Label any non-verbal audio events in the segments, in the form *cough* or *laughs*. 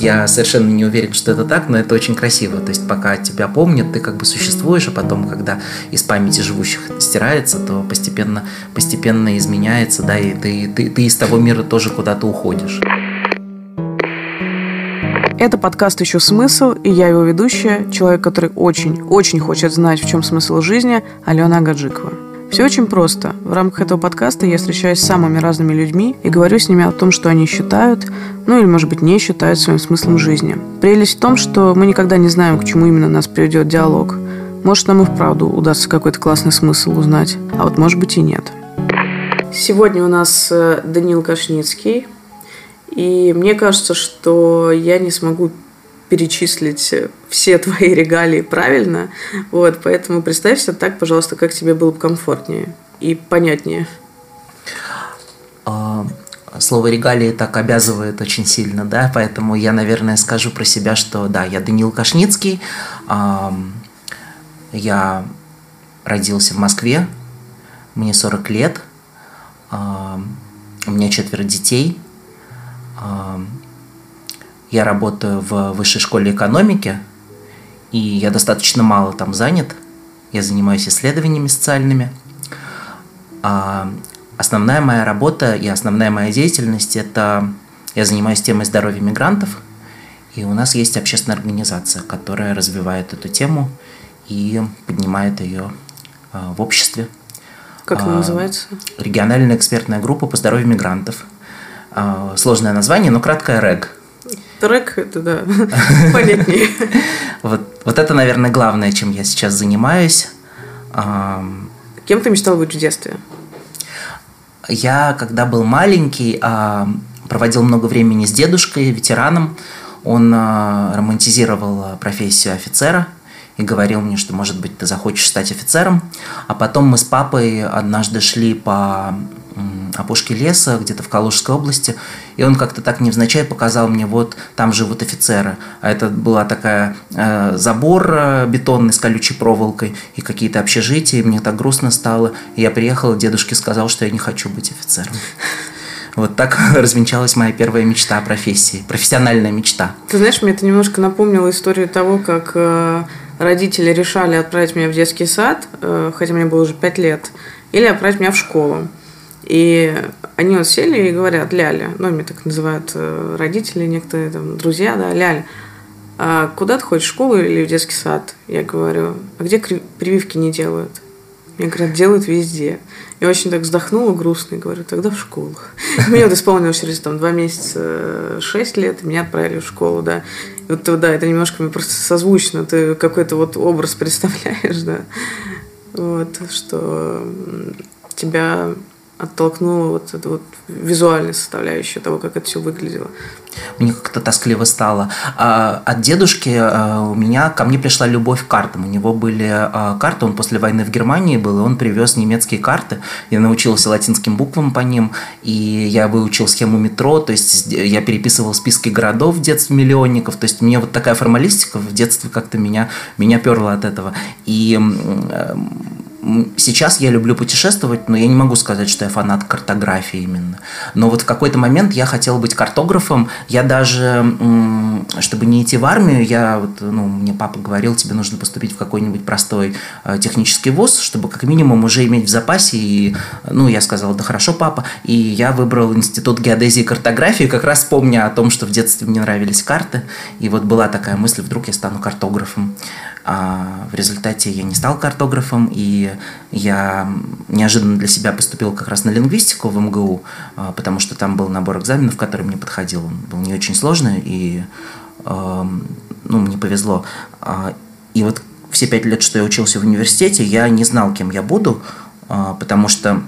Я совершенно не уверен, что это так, но это очень красиво. То есть пока тебя помнят, ты как бы существуешь, а потом, когда из памяти живущих стирается, то постепенно, постепенно изменяется, да, и ты, ты, ты из того мира тоже куда-то уходишь. Это подкаст «Еще смысл», и я его ведущая, человек, который очень-очень хочет знать, в чем смысл жизни, Алена Гаджикова. Все очень просто. В рамках этого подкаста я встречаюсь с самыми разными людьми и говорю с ними о том, что они считают, ну или, может быть, не считают своим смыслом жизни. Прелесть в том, что мы никогда не знаем, к чему именно нас приведет диалог. Может, нам и вправду удастся какой-то классный смысл узнать, а вот может быть и нет. Сегодня у нас э, Данил Кашницкий, и мне кажется, что я не смогу перечислить все *laughs* твои регалии правильно. Вот, поэтому представься так, пожалуйста, как тебе было бы комфортнее и понятнее. А, слово регалии так обязывает очень сильно, да, поэтому я, наверное, скажу про себя, что да, я Данил Кашницкий, я родился в Москве, мне 40 лет, у меня четверо детей, я работаю в высшей школе экономики, и я достаточно мало там занят. Я занимаюсь исследованиями социальными. А основная моя работа и основная моя деятельность – это я занимаюсь темой здоровья мигрантов, и у нас есть общественная организация, которая развивает эту тему и поднимает ее а, в обществе. Как она а, называется? Региональная экспертная группа по здоровью мигрантов. А, сложное название, но краткое РЭГ – Трек, это да, *laughs* понятнее. Вот, вот это, наверное, главное, чем я сейчас занимаюсь. Кем ты мечтал быть в детстве? Я, когда был маленький, проводил много времени с дедушкой, ветераном. Он а, романтизировал профессию офицера и говорил мне, что, может быть, ты захочешь стать офицером. А потом мы с папой однажды шли по опушке леса, где-то в Калужской области, и он как-то так невзначай показал мне, вот там живут офицеры. А это была такая э, забор э, бетонный с колючей проволокой и какие-то общежития, и мне так грустно стало. И я приехал, дедушке сказал, что я не хочу быть офицером. Вот так *laughs* развенчалась моя первая мечта о профессии, профессиональная мечта. Ты знаешь, мне это немножко напомнило историю того, как э, родители решали отправить меня в детский сад, э, хотя мне было уже пять лет, или отправить меня в школу. И они вот сели и говорят, Ляля, ну, меня так называют э, родители, некоторые там, друзья, да, Ляля, а куда ты ходишь, в школу или в детский сад? Я говорю, а где прививки не делают? Мне говорят, делают везде. Я очень так вздохнула грустно и говорю, тогда в школу. *laughs* Мне вот исполнилось через там, два месяца э, шесть лет, и меня отправили в школу, да. И вот, да, это немножко мне просто созвучно, ты какой-то вот образ *laughs* представляешь, да. Вот, что тебя оттолкнула вот эту вот визуальную составляющую того, как это все выглядело. Мне как-то тоскливо стало. А, от дедушки а, у меня ко мне пришла любовь к картам. У него были а, карты, он после войны в Германии был, и он привез немецкие карты. Я научился латинским буквам по ним, и я выучил схему метро, то есть я переписывал списки городов в детстве миллионников. То есть мне вот такая формалистика в детстве как-то меня, меня перла от этого. И Сейчас я люблю путешествовать, но я не могу сказать, что я фанат картографии именно. Но вот в какой-то момент я хотел быть картографом. Я даже, чтобы не идти в армию, я вот, ну, мне папа говорил, тебе нужно поступить в какой-нибудь простой э, технический вуз, чтобы как минимум уже иметь в запасе. И, ну, я сказал, да хорошо, папа. И я выбрал институт геодезии и картографии, как раз помня о том, что в детстве мне нравились карты. И вот была такая мысль, вдруг я стану картографом. А в результате я не стал картографом, и я неожиданно для себя поступил как раз на лингвистику в МГУ, а, потому что там был набор экзаменов, который мне подходил. Он был не очень сложный, и ну, мне повезло. А, и вот все пять лет, что я учился в университете, я не знал, кем я буду, а, потому что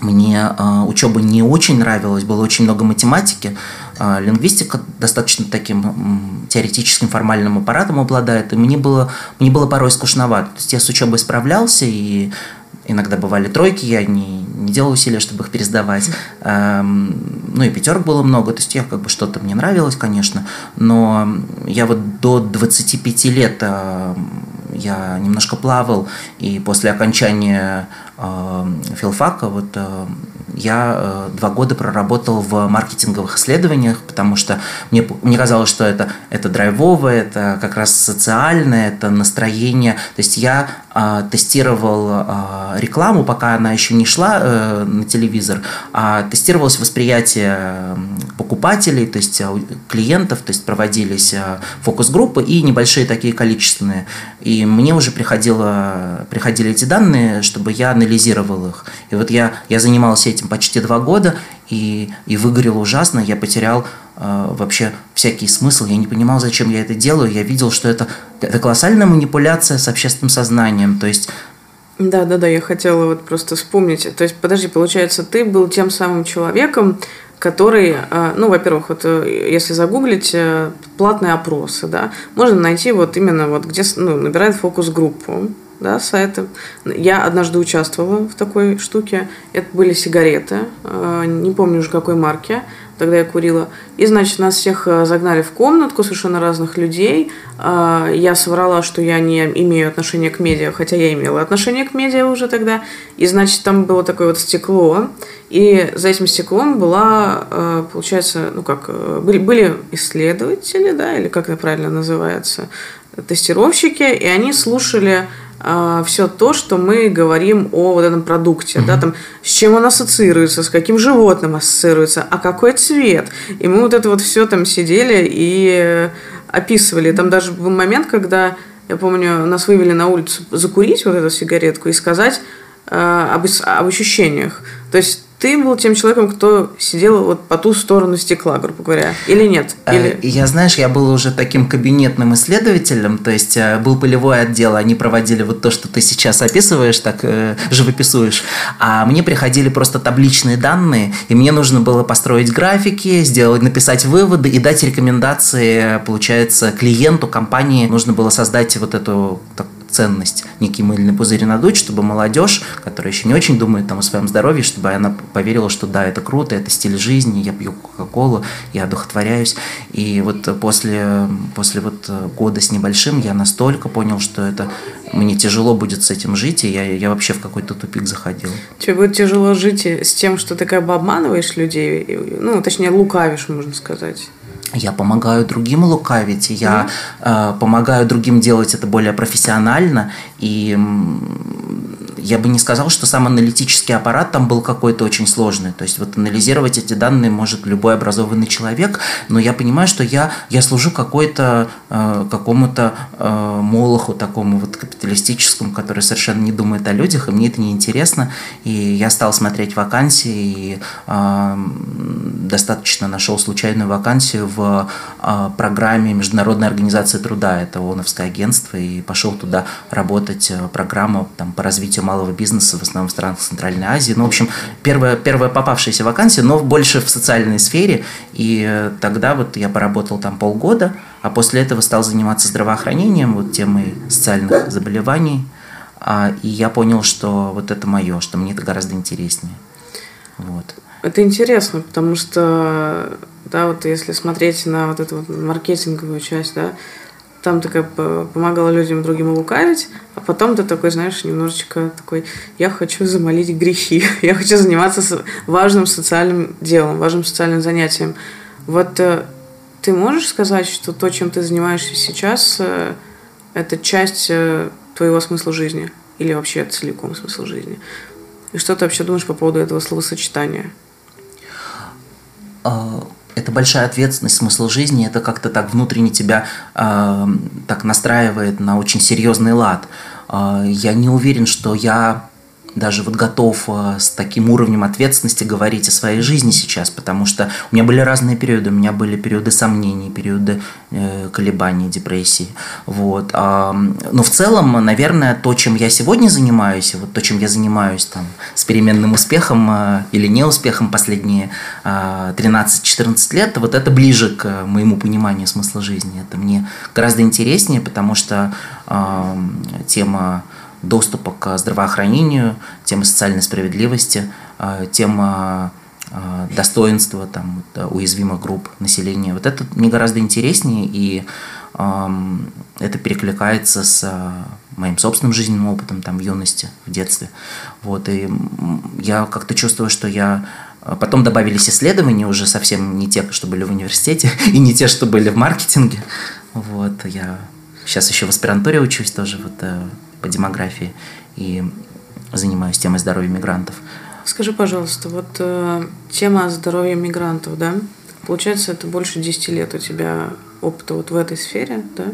мне учеба не очень нравилась, было очень много математики, лингвистика достаточно таким теоретическим формальным аппаратом обладает, и мне было, мне было порой скучновато. То есть я с учебой справлялся, и иногда бывали тройки, я не, не делал усилия, чтобы их пересдавать. Ну и пятерок было много, то есть я как бы что-то мне нравилось, конечно, но я вот до 25 лет я немножко плавал, и после окончания филфака вот я два года проработал в маркетинговых исследованиях, потому что мне, мне казалось, что это, это драйвовое, это как раз социальное, это настроение. То есть я тестировал рекламу, пока она еще не шла на телевизор, а тестировалось восприятие покупателей, то есть клиентов, то есть проводились фокус-группы и небольшие такие количественные. И мне уже приходило, приходили эти данные, чтобы я анализировал их. И вот я, я занимался этим почти два года и, и выгорел ужасно. Я потерял э, вообще всякий смысл. Я не понимал, зачем я это делаю. Я видел, что это, это колоссальная манипуляция с общественным сознанием. То есть да, да, да, я хотела вот просто вспомнить. То есть, подожди, получается, ты был тем самым человеком, который, э, ну, во-первых, вот э, если загуглить э, платные опросы, да, можно найти вот именно вот где ну, набирает фокус-группу, да, сайты. Я однажды участвовала в такой штуке. Это были сигареты, не помню уже какой марки тогда я курила. И, значит, нас всех э, загнали в комнатку совершенно разных людей. А, я соврала, что я не имею отношения к медиа, хотя я имела отношение к медиа уже тогда. И, значит, там было такое вот стекло. И за этим стеклом была, э, получается, ну как, э, были, были исследователи, да, или как это правильно называется, тестировщики, и они слушали все то, что мы говорим о вот этом продукте, mm-hmm. да, там, с чем он ассоциируется, с каким животным ассоциируется, а какой цвет. И мы вот это вот все там сидели и описывали. Там даже был момент, когда, я помню, нас вывели на улицу закурить вот эту сигаретку и сказать э, об, об ощущениях. То есть ты был тем человеком, кто сидел вот по ту сторону стекла, грубо говоря, или нет? Э, или... Я, знаешь, я был уже таким кабинетным исследователем, то есть э, был полевой отдел, они проводили вот то, что ты сейчас описываешь, так э, живописуешь, а мне приходили просто табличные данные, и мне нужно было построить графики, сделать, написать выводы и дать рекомендации, получается, клиенту, компании. Нужно было создать вот эту ценность, некий мыльный пузырь надуть, чтобы молодежь, которая еще не очень думает там, о своем здоровье, чтобы она поверила, что да, это круто, это стиль жизни, я пью Кока-Колу, я одухотворяюсь. И вот после, после вот года с небольшим я настолько понял, что это мне тяжело будет с этим жить, и я, я вообще в какой-то тупик заходил. Тебе будет тяжело жить с тем, что ты как бы обманываешь людей, ну, точнее, лукавишь, можно сказать я помогаю другим лукавить, я mm-hmm. э, помогаю другим делать это более профессионально, и я бы не сказал, что сам аналитический аппарат там был какой-то очень сложный. То есть вот анализировать эти данные может любой образованный человек, но я понимаю, что я, я служу какой-то, э, какому-то э, молоху такому вот капиталистическому, который совершенно не думает о людях, и мне это не интересно. И я стал смотреть вакансии, и э, достаточно нашел случайную вакансию в э, программе Международной организации труда, это ООНовское агентство, и пошел туда работать, э, программа там, по развитию малого бизнеса, в основном в странах Центральной Азии. Ну, в общем, первая, первая попавшаяся вакансия, но больше в социальной сфере. И э, тогда вот я поработал там полгода, а после этого стал заниматься здравоохранением, вот темой социальных заболеваний. А, и я понял, что вот это мое, что мне это гораздо интереснее. Вот. Это интересно, потому что, да, вот если смотреть на вот эту вот маркетинговую часть, да, там бы помогала людям другим лукавить, а потом ты такой, знаешь, немножечко такой, я хочу замолить грехи, *laughs* я хочу заниматься важным социальным делом, важным социальным занятием. Вот э, ты можешь сказать, что то, чем ты занимаешься сейчас, э, это часть э, твоего смысла жизни? Или вообще целиком смысл жизни? И что ты вообще думаешь по поводу этого словосочетания? А, это большая ответственность, смысл жизни, это как-то так внутренне тебя э, так настраивает на очень серьезный лад. Э, я не уверен, что я даже вот готов э, с таким уровнем ответственности говорить о своей жизни сейчас, потому что у меня были разные периоды, у меня были периоды сомнений, периоды э, колебаний, депрессии, вот. А, но в целом, наверное, то, чем я сегодня занимаюсь, вот то, чем я занимаюсь там с переменным успехом э, или неуспехом последние 13-14 лет, вот это ближе к моему пониманию смысла жизни, это мне гораздо интереснее, потому что тема доступа к здравоохранению, тема социальной справедливости, а, тема а, достоинства там, уязвимых групп населения. Вот это мне гораздо интереснее, и это перекликается с моим собственным жизненным опытом там в юности, в детстве. Вот, и я как-то чувствую, что я а Потом добавились исследования, уже совсем не те, что были в университете, *laughs* и не те, что были в маркетинге. Вот, я сейчас еще в аспирантуре учусь тоже вот, э, по демографии и занимаюсь темой здоровья мигрантов. Скажи, пожалуйста, вот э, тема здоровья мигрантов, да? Получается, это больше 10 лет у тебя опыта вот в этой сфере, да?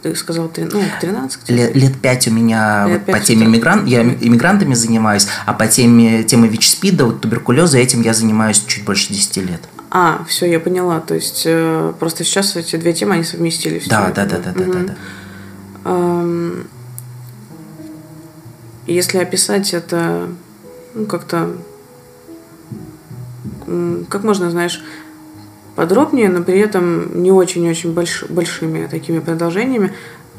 Ты сказал, ну, 13 лет, лет 5 у меня лет вот по теме иммигрант, я иммигрантами занимаюсь, а по теме, темы ВИЧ-СПИДа, вот туберкулеза, этим я занимаюсь чуть больше 10 лет. А, все, я поняла. То есть э, просто сейчас эти две темы, они совместились. Да, да, да, да, да, да, да. Эм, если описать это ну, как-то, как можно, знаешь, подробнее, но при этом не очень-очень больш, большими такими продолжениями,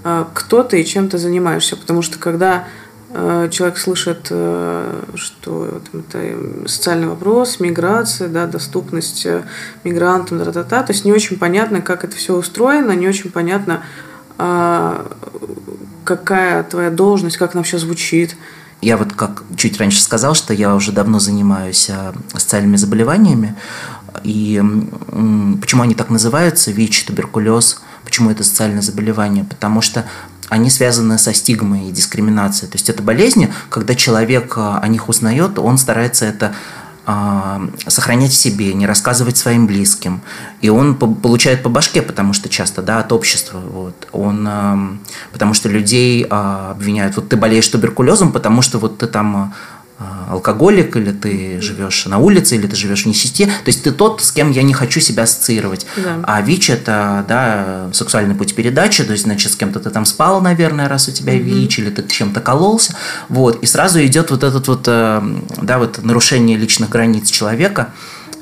э, кто ты и чем ты занимаешься. Потому что когда э, человек слышит, э, что это социальный вопрос, миграция, да, доступность мигрантам, да, да, да, то есть не очень понятно, как это все устроено, не очень понятно, какая твоя должность, как она вообще звучит. Я вот как чуть раньше сказал, что я уже давно занимаюсь социальными заболеваниями. И почему они так называются, ВИЧ, туберкулез, почему это социальное заболевание? Потому что они связаны со стигмой и дискриминацией. То есть это болезни, когда человек а, о них узнает, он старается это а, сохранять в себе, не рассказывать своим близким. И он получает по башке, потому что часто, да, от общества. Вот. Он, потому что людей а, обвиняют, вот ты болеешь туберкулезом, потому что вот ты там а, алкоголик, или ты живешь на улице, или ты живешь в нищете. То есть ты тот, с кем я не хочу себя ассоциировать. Да. А ВИЧ это да, сексуальный путь передачи, то есть, значит, с кем-то ты там спал, наверное, раз у тебя mm-hmm. ВИЧ, или ты чем-то кололся. Вот. И сразу идет вот этот вот, э, да, вот нарушение личных границ человека.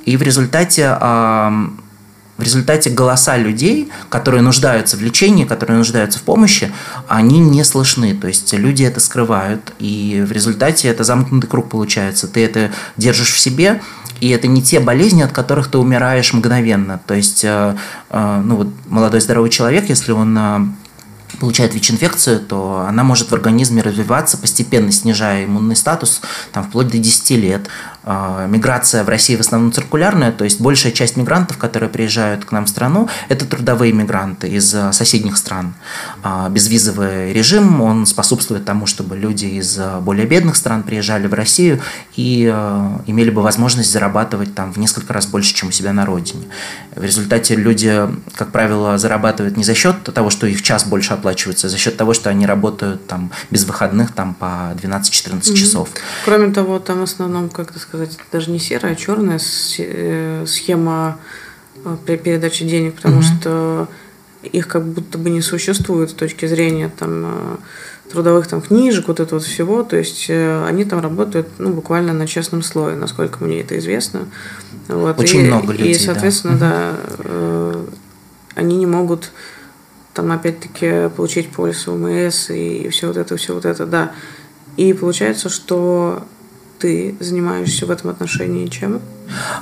И в результате в результате голоса людей, которые нуждаются в лечении, которые нуждаются в помощи, они не слышны. То есть люди это скрывают, и в результате это замкнутый круг получается. Ты это держишь в себе, и это не те болезни, от которых ты умираешь мгновенно. То есть, э, э, ну вот молодой здоровый человек, если он э, получает ВИЧ-инфекцию, то она может в организме развиваться, постепенно снижая иммунный статус, там, вплоть до 10 лет. А, миграция в России в основном циркулярная, то есть большая часть мигрантов, которые приезжают к нам в страну, это трудовые мигранты из а, соседних стран. А, безвизовый режим, он способствует тому, чтобы люди из более бедных стран приезжали в Россию и имели бы возможность зарабатывать там в несколько раз больше, чем у себя на родине. В результате люди, как правило, зарабатывают не за счет того, что их час больше оплачивается, а за счет того, что они работают там без выходных там по 12-14 mm-hmm. часов. Кроме того, там в основном, как ты сказать, это даже не серая, а черная э, схема э, передачи денег, потому угу. что их как будто бы не существует с точки зрения там э, трудовых там книжек, вот этого вот всего. То есть они там работают ну, буквально на честном слое, насколько мне это известно. Вот. Очень и, много людей. И, соответственно, да, да они не могут там опять-таки получить полис УМС и все вот это, все вот это, да. И получается, что ты занимаешься в этом отношении чем?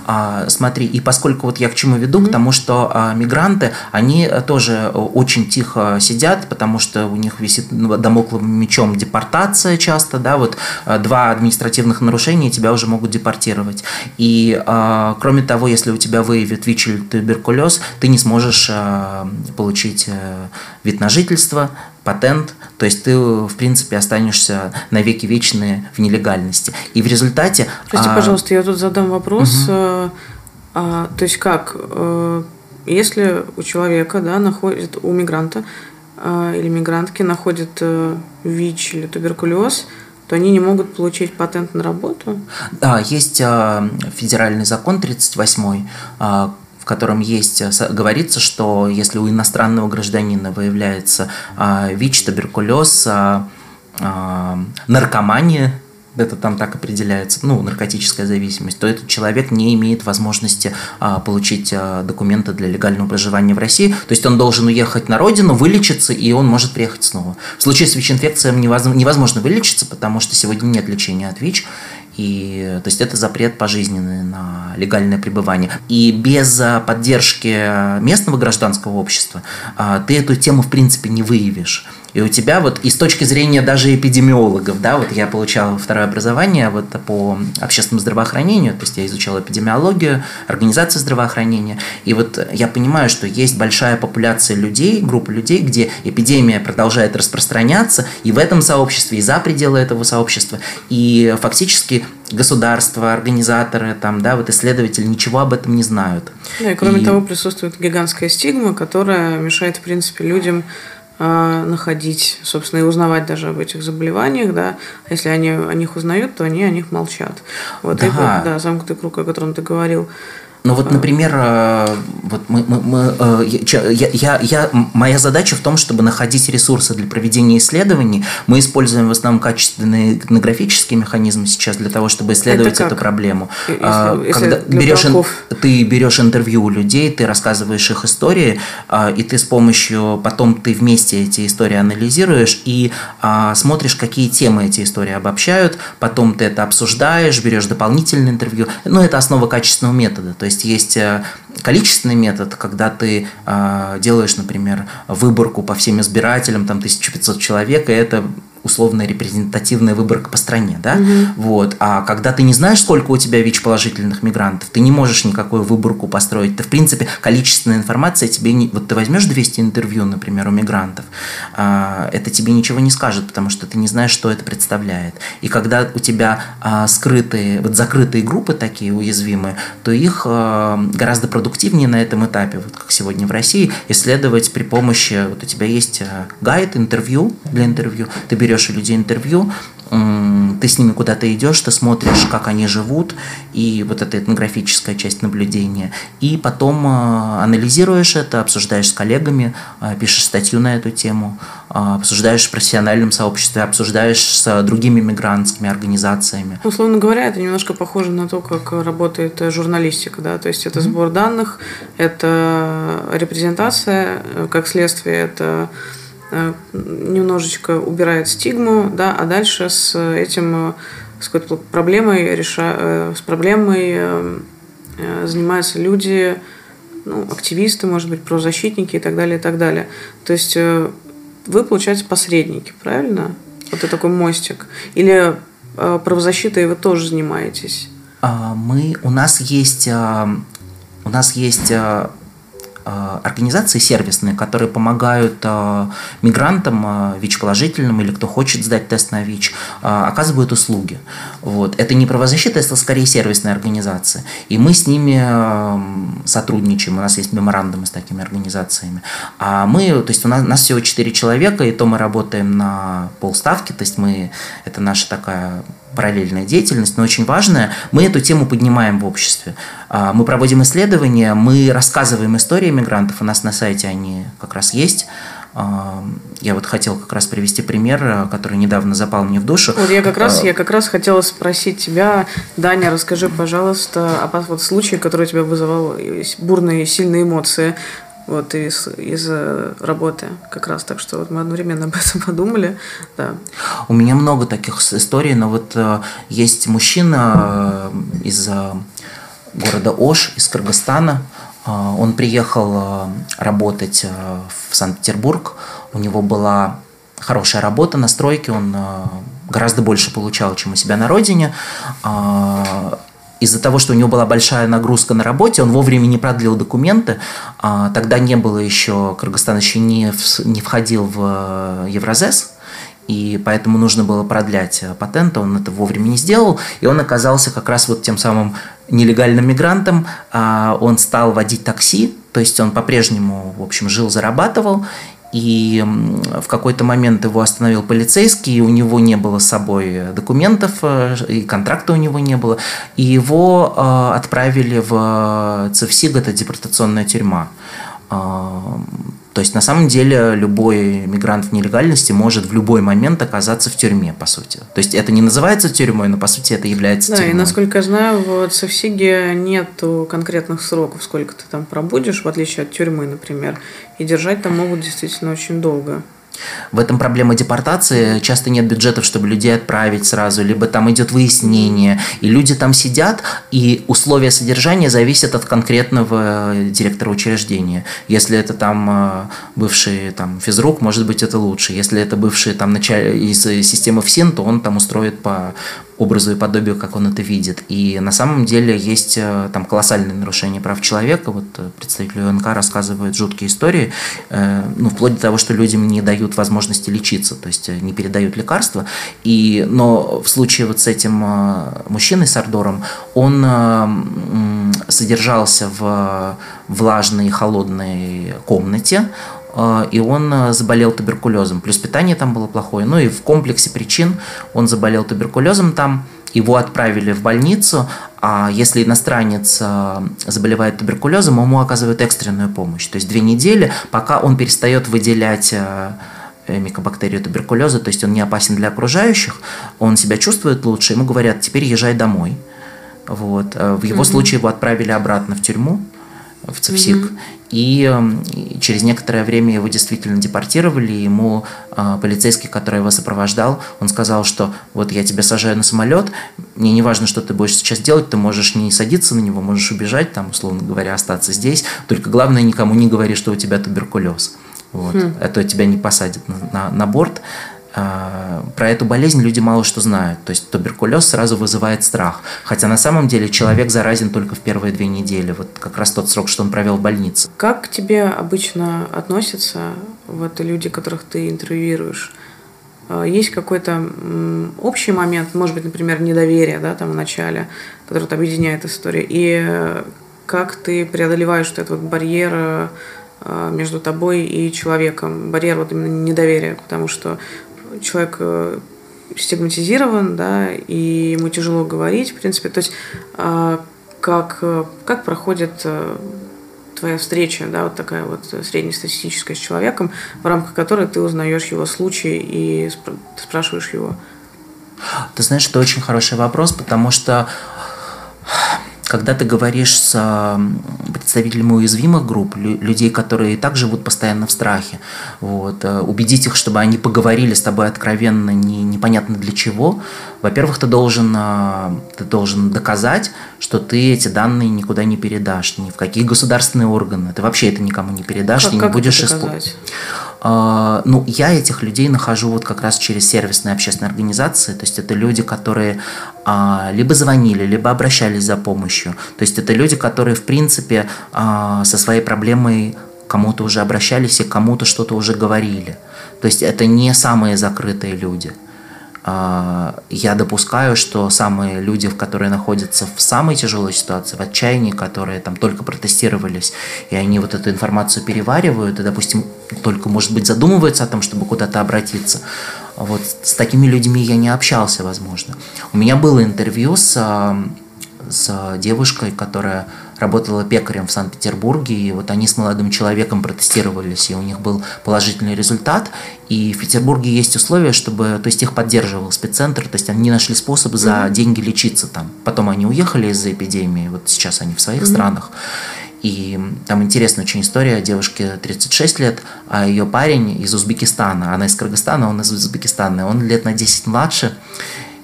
А, смотри, и поскольку вот я к чему веду, mm-hmm. к тому, что а, мигранты, они тоже очень тихо сидят, потому что у них висит домокловым мечом депортация часто, да, вот а, два административных нарушения тебя уже могут депортировать. И а, кроме того, если у тебя выявят ВИЧ или туберкулез, ты не сможешь а, получить а, вид на жительство, патент, то есть ты, в принципе, останешься навеки вечные в нелегальности. И в результате... Прости, а... пожалуйста, я тут задам вопрос. Угу. А, а, то есть как, а, если у человека, да, находит, у мигранта а, или мигрантки находит а, ВИЧ или туберкулез, то они не могут получить патент на работу? Да, есть а, федеральный закон 38 а, котором есть, э, говорится, что если у иностранного гражданина выявляется а, ВИЧ, туберкулез, а, а, наркомания, это там так определяется, ну, наркотическая зависимость, то этот человек не имеет возможности а, получить а, документы для легального проживания в России. То есть он должен уехать на родину, вылечиться, и он может приехать снова. В случае с ВИЧ-инфекцией невозможно вылечиться, потому что сегодня нет лечения от ВИЧ, И, то есть это запрет пожизненный на легальное пребывание. И без поддержки местного гражданского общества ты эту тему в принципе не выявишь. И у тебя вот и с точки зрения даже эпидемиологов, да, вот я получал второе образование вот по общественному здравоохранению, то есть я изучал эпидемиологию, организацию здравоохранения, и вот я понимаю, что есть большая популяция людей, группа людей, где эпидемия продолжает распространяться и в этом сообществе, и за пределы этого сообщества, и фактически государства, организаторы, там, да, вот исследователи ничего об этом не знают. Да, и кроме и... того, присутствует гигантская стигма, которая мешает, в принципе, людям находить, собственно, и узнавать даже об этих заболеваниях, да. А если они о них узнают, то они о них молчат. Вот да. и да, замкнутый круг, о котором ты говорил. Ну вот, например, э, вот мы, мы, мы, э, я, я, я, моя задача в том, чтобы находить ресурсы для проведения исследований. Мы используем в основном качественные этнографические механизмы сейчас для того, чтобы исследовать эту проблему. Если, а, Когда если берешь, ты берешь интервью у людей, ты рассказываешь их истории, а, и ты с помощью, потом ты вместе эти истории анализируешь и а, смотришь, какие темы эти истории обобщают, потом ты это обсуждаешь, берешь дополнительное интервью. Ну, это основа качественного метода. То есть есть э, количественный метод, когда ты э, делаешь, например, выборку по всем избирателям, там 1500 человек, и это условная репрезентативная выборка по стране, да, угу. вот, а когда ты не знаешь, сколько у тебя ВИЧ-положительных мигрантов, ты не можешь никакую выборку построить, ты, в принципе, количественная информация тебе не, вот ты возьмешь 200 интервью, например, у мигрантов, а, это тебе ничего не скажет, потому что ты не знаешь, что это представляет, и когда у тебя а, скрытые, вот закрытые группы такие уязвимые, то их а, гораздо продуктивнее на этом этапе, вот как сегодня в России, исследовать при помощи, вот у тебя есть гайд, интервью для интервью, ты берешь берешь у людей интервью, ты с ними куда-то идешь, ты смотришь, как они живут, и вот эта этнографическая часть наблюдения. И потом э, анализируешь это, обсуждаешь с коллегами, э, пишешь статью на эту тему, э, обсуждаешь в профессиональном сообществе, обсуждаешь с другими мигрантскими организациями. Условно говоря, это немножко похоже на то, как работает журналистика, да, то есть это сбор данных, это репрезентация, как следствие это Э, немножечко убирает стигму, да, а дальше с этим, э, с какой-то проблемой, реша, э, с проблемой занимаются люди, ну, активисты, может быть, правозащитники и так далее, и так далее. То есть вы, получается, посредники, правильно? Вот это такой мостик. Или правозащитой вы тоже занимаетесь? А, мы, у нас есть, у нас есть Э, организации сервисные, которые помогают э, мигрантам э, ВИЧ-положительным или кто хочет сдать тест на ВИЧ, оказывают услуги. Вот. Это не правозащита, это скорее сервисные организации. И мы с ними сотрудничаем, у нас есть меморандумы с такими организациями. А мы, то есть у нас, у нас всего 4 человека, и то мы работаем на полставки, то есть мы, это наша такая параллельная деятельность, но очень важная. Мы эту тему поднимаем в обществе. А, мы проводим исследования, мы рассказываем истории мигрантов, у нас на сайте они как раз есть. А, я вот хотел как раз привести пример, который недавно запал мне в душу. Вот я как раз, а, я как раз хотела спросить тебя, Даня, расскажи, пожалуйста, о вот случае, который у тебя вызывал бурные, сильные эмоции вот из, из э, работы как раз. Так что вот мы одновременно об этом *laughs* подумали. Да. У меня много таких историй, но вот э, есть мужчина э, из э, города Ош, из Кыргызстана. Э, он приехал э, работать в Санкт-Петербург. У него была хорошая работа на стройке, он гораздо больше получал, чем у себя на родине. Из-за того, что у него была большая нагрузка на работе, он вовремя не продлил документы. А, тогда не было еще, Кыргызстан еще не, не входил в э, Евразес, и поэтому нужно было продлять э, патент, он это вовремя не сделал, и он оказался как раз вот тем самым нелегальным мигрантом, а, он стал водить такси, то есть он по-прежнему, в общем, жил, зарабатывал, и в какой-то момент его остановил полицейский, и у него не было с собой документов, э, и контракта у него не было, и его э, отправили в ЦФСИГ, это депортационная тюрьма. То есть на самом деле любой мигрант в нелегальности может в любой момент оказаться в тюрьме, по сути. То есть это не называется тюрьмой, но по сути это является да, тюрьмой. Да, и насколько я знаю, в Совсиге нету конкретных сроков, сколько ты там пробудешь, в отличие от тюрьмы, например. И держать там могут действительно очень долго. В этом проблема депортации. Часто нет бюджетов, чтобы людей отправить сразу, либо там идет выяснение, и люди там сидят, и условия содержания зависят от конкретного директора учреждения. Если это там э, бывший там физрук, может быть, это лучше. Если это бывший там началь... из системы ФСИН, то он там устроит по образу и подобию, как он это видит. И на самом деле есть э, там колоссальные нарушения прав человека. Вот э, представители УНК рассказывают жуткие истории, э, ну, вплоть до того, что людям не дают возможности лечиться, то есть не передают лекарства. И, но в случае вот с этим мужчиной, с Ардором, он содержался в влажной и холодной комнате, и он а, заболел туберкулезом. Плюс питание там было плохое. Ну и в комплексе причин он заболел туберкулезом там. Его отправили в больницу, а если иностранец а, заболевает туберкулезом, ему оказывают экстренную помощь. То есть две недели, пока он перестает выделять э, микобактерию туберкулеза, то есть он не опасен для окружающих, он себя чувствует лучше, ему говорят, теперь езжай домой. Вот. Э, в его mm-hmm. случае его отправили обратно в тюрьму, в ЦИПСИК. Mm-hmm. Эм, и через некоторое время его действительно депортировали. Ему э, полицейский, который его сопровождал, он сказал, что вот я тебя сажаю на самолет, мне не важно, что ты будешь сейчас делать, ты можешь не садиться на него, можешь убежать, там, условно говоря, остаться здесь, только главное никому не говори, что у тебя туберкулез. Вот. Хм. А то тебя не посадят на, на, на борт. А, про эту болезнь люди мало что знают. То есть туберкулез сразу вызывает страх. Хотя на самом деле человек заразен только в первые две недели. Вот как раз тот срок, что он провел в больнице. Как к тебе обычно относятся вот люди, которых ты интервьюируешь? А, есть какой-то общий момент, может быть, например, недоверие да, там в начале, который объединяет историю. И как ты преодолеваешь вот этот вот барьер а, между тобой и человеком, барьер вот именно недоверия, потому что человек э, стигматизирован, да, и ему тяжело говорить, в принципе. То есть а, как, э, как проходит э, твоя встреча, да, вот такая вот среднестатистическая с человеком, в рамках которой ты узнаешь его случай и спрашиваешь его? Ты знаешь, это очень хороший вопрос, потому что когда ты говоришь с представителями уязвимых групп, людей, которые и так живут постоянно в страхе, вот, э, убедить их, чтобы они поговорили с тобой откровенно, не, непонятно для чего, во-первых, ты должен, э, ты должен доказать, что ты эти данные никуда не передашь, ни в какие государственные органы, ты вообще это никому не передашь, как, ты не как будешь использовать. А, ну, я этих людей нахожу вот как раз через сервисные общественные организации, то есть это люди, которые а, либо звонили, либо обращались за помощью, то есть это люди, которые, в принципе, а, со своей проблемой кому-то уже обращались и кому-то что-то уже говорили. То есть это не самые закрытые люди – я допускаю, что самые люди, которые находятся в самой тяжелой ситуации, в отчаянии, которые там только протестировались, и они вот эту информацию переваривают, и, допустим, только, может быть, задумываются о том, чтобы куда-то обратиться, вот с такими людьми я не общался, возможно. У меня было интервью с, с девушкой, которая работала пекарем в Санкт-Петербурге, и вот они с молодым человеком протестировались, и у них был положительный результат. И в Петербурге есть условия, чтобы, то есть их поддерживал спеццентр, то есть они нашли способ за mm-hmm. деньги лечиться там. Потом они уехали из-за эпидемии, вот сейчас они в своих mm-hmm. странах. И там интересная очень история. Девушке 36 лет, а ее парень из Узбекистана. Она из Кыргызстана, он из Узбекистана. Он лет на 10 младше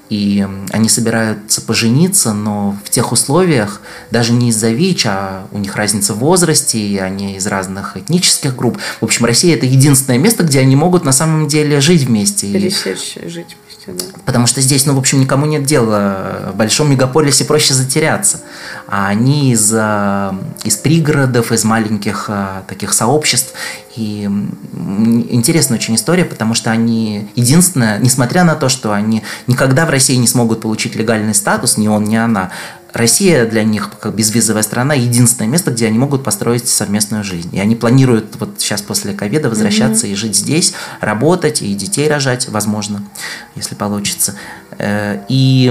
и они собираются пожениться, но в тех условиях, даже не из-за ВИЧ, а у них разница в возрасте, и они из разных этнических групп. В общем, Россия – это единственное место, где они могут на самом деле жить вместе. Пересечь, жить вместе, да. Потому что здесь, ну, в общем, никому нет дела. В большом мегаполисе проще затеряться. А они из, э, из пригородов, из маленьких э, таких сообществ, и интересная очень история, потому что они единственное, несмотря на то, что они никогда в России не смогут получить легальный статус, ни он, ни она, Россия для них, как безвизовая страна, единственное место, где они могут построить совместную жизнь. И они планируют вот сейчас после ковида возвращаться mm-hmm. и жить здесь, работать и детей рожать, возможно, если получится. Э, и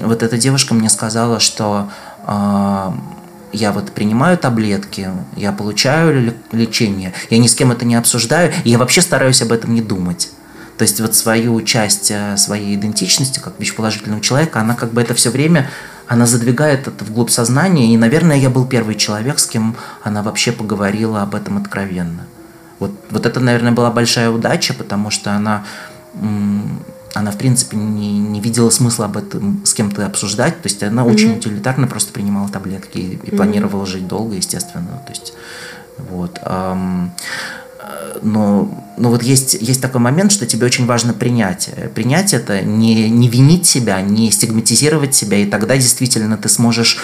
вот эта девушка мне сказала, что я вот принимаю таблетки, я получаю лечение, я ни с кем это не обсуждаю, и я вообще стараюсь об этом не думать. То есть вот свою часть э, своей идентичности, как ВИЧ-положительного человека, она как бы это все время, она задвигает это вглубь сознания, и, наверное, я был первый человек, с кем она вообще поговорила об этом откровенно. Вот Вот это, наверное, была большая удача, потому что она она, в принципе, не, не видела смысла об этом с кем-то обсуждать. То есть она mm-hmm. очень утилитарно просто принимала таблетки и, и mm-hmm. планировала жить долго, естественно. То есть, вот. Но, но вот есть, есть такой момент, что тебе очень важно принять. Принять это, не, не винить себя, не стигматизировать себя, и тогда действительно ты сможешь,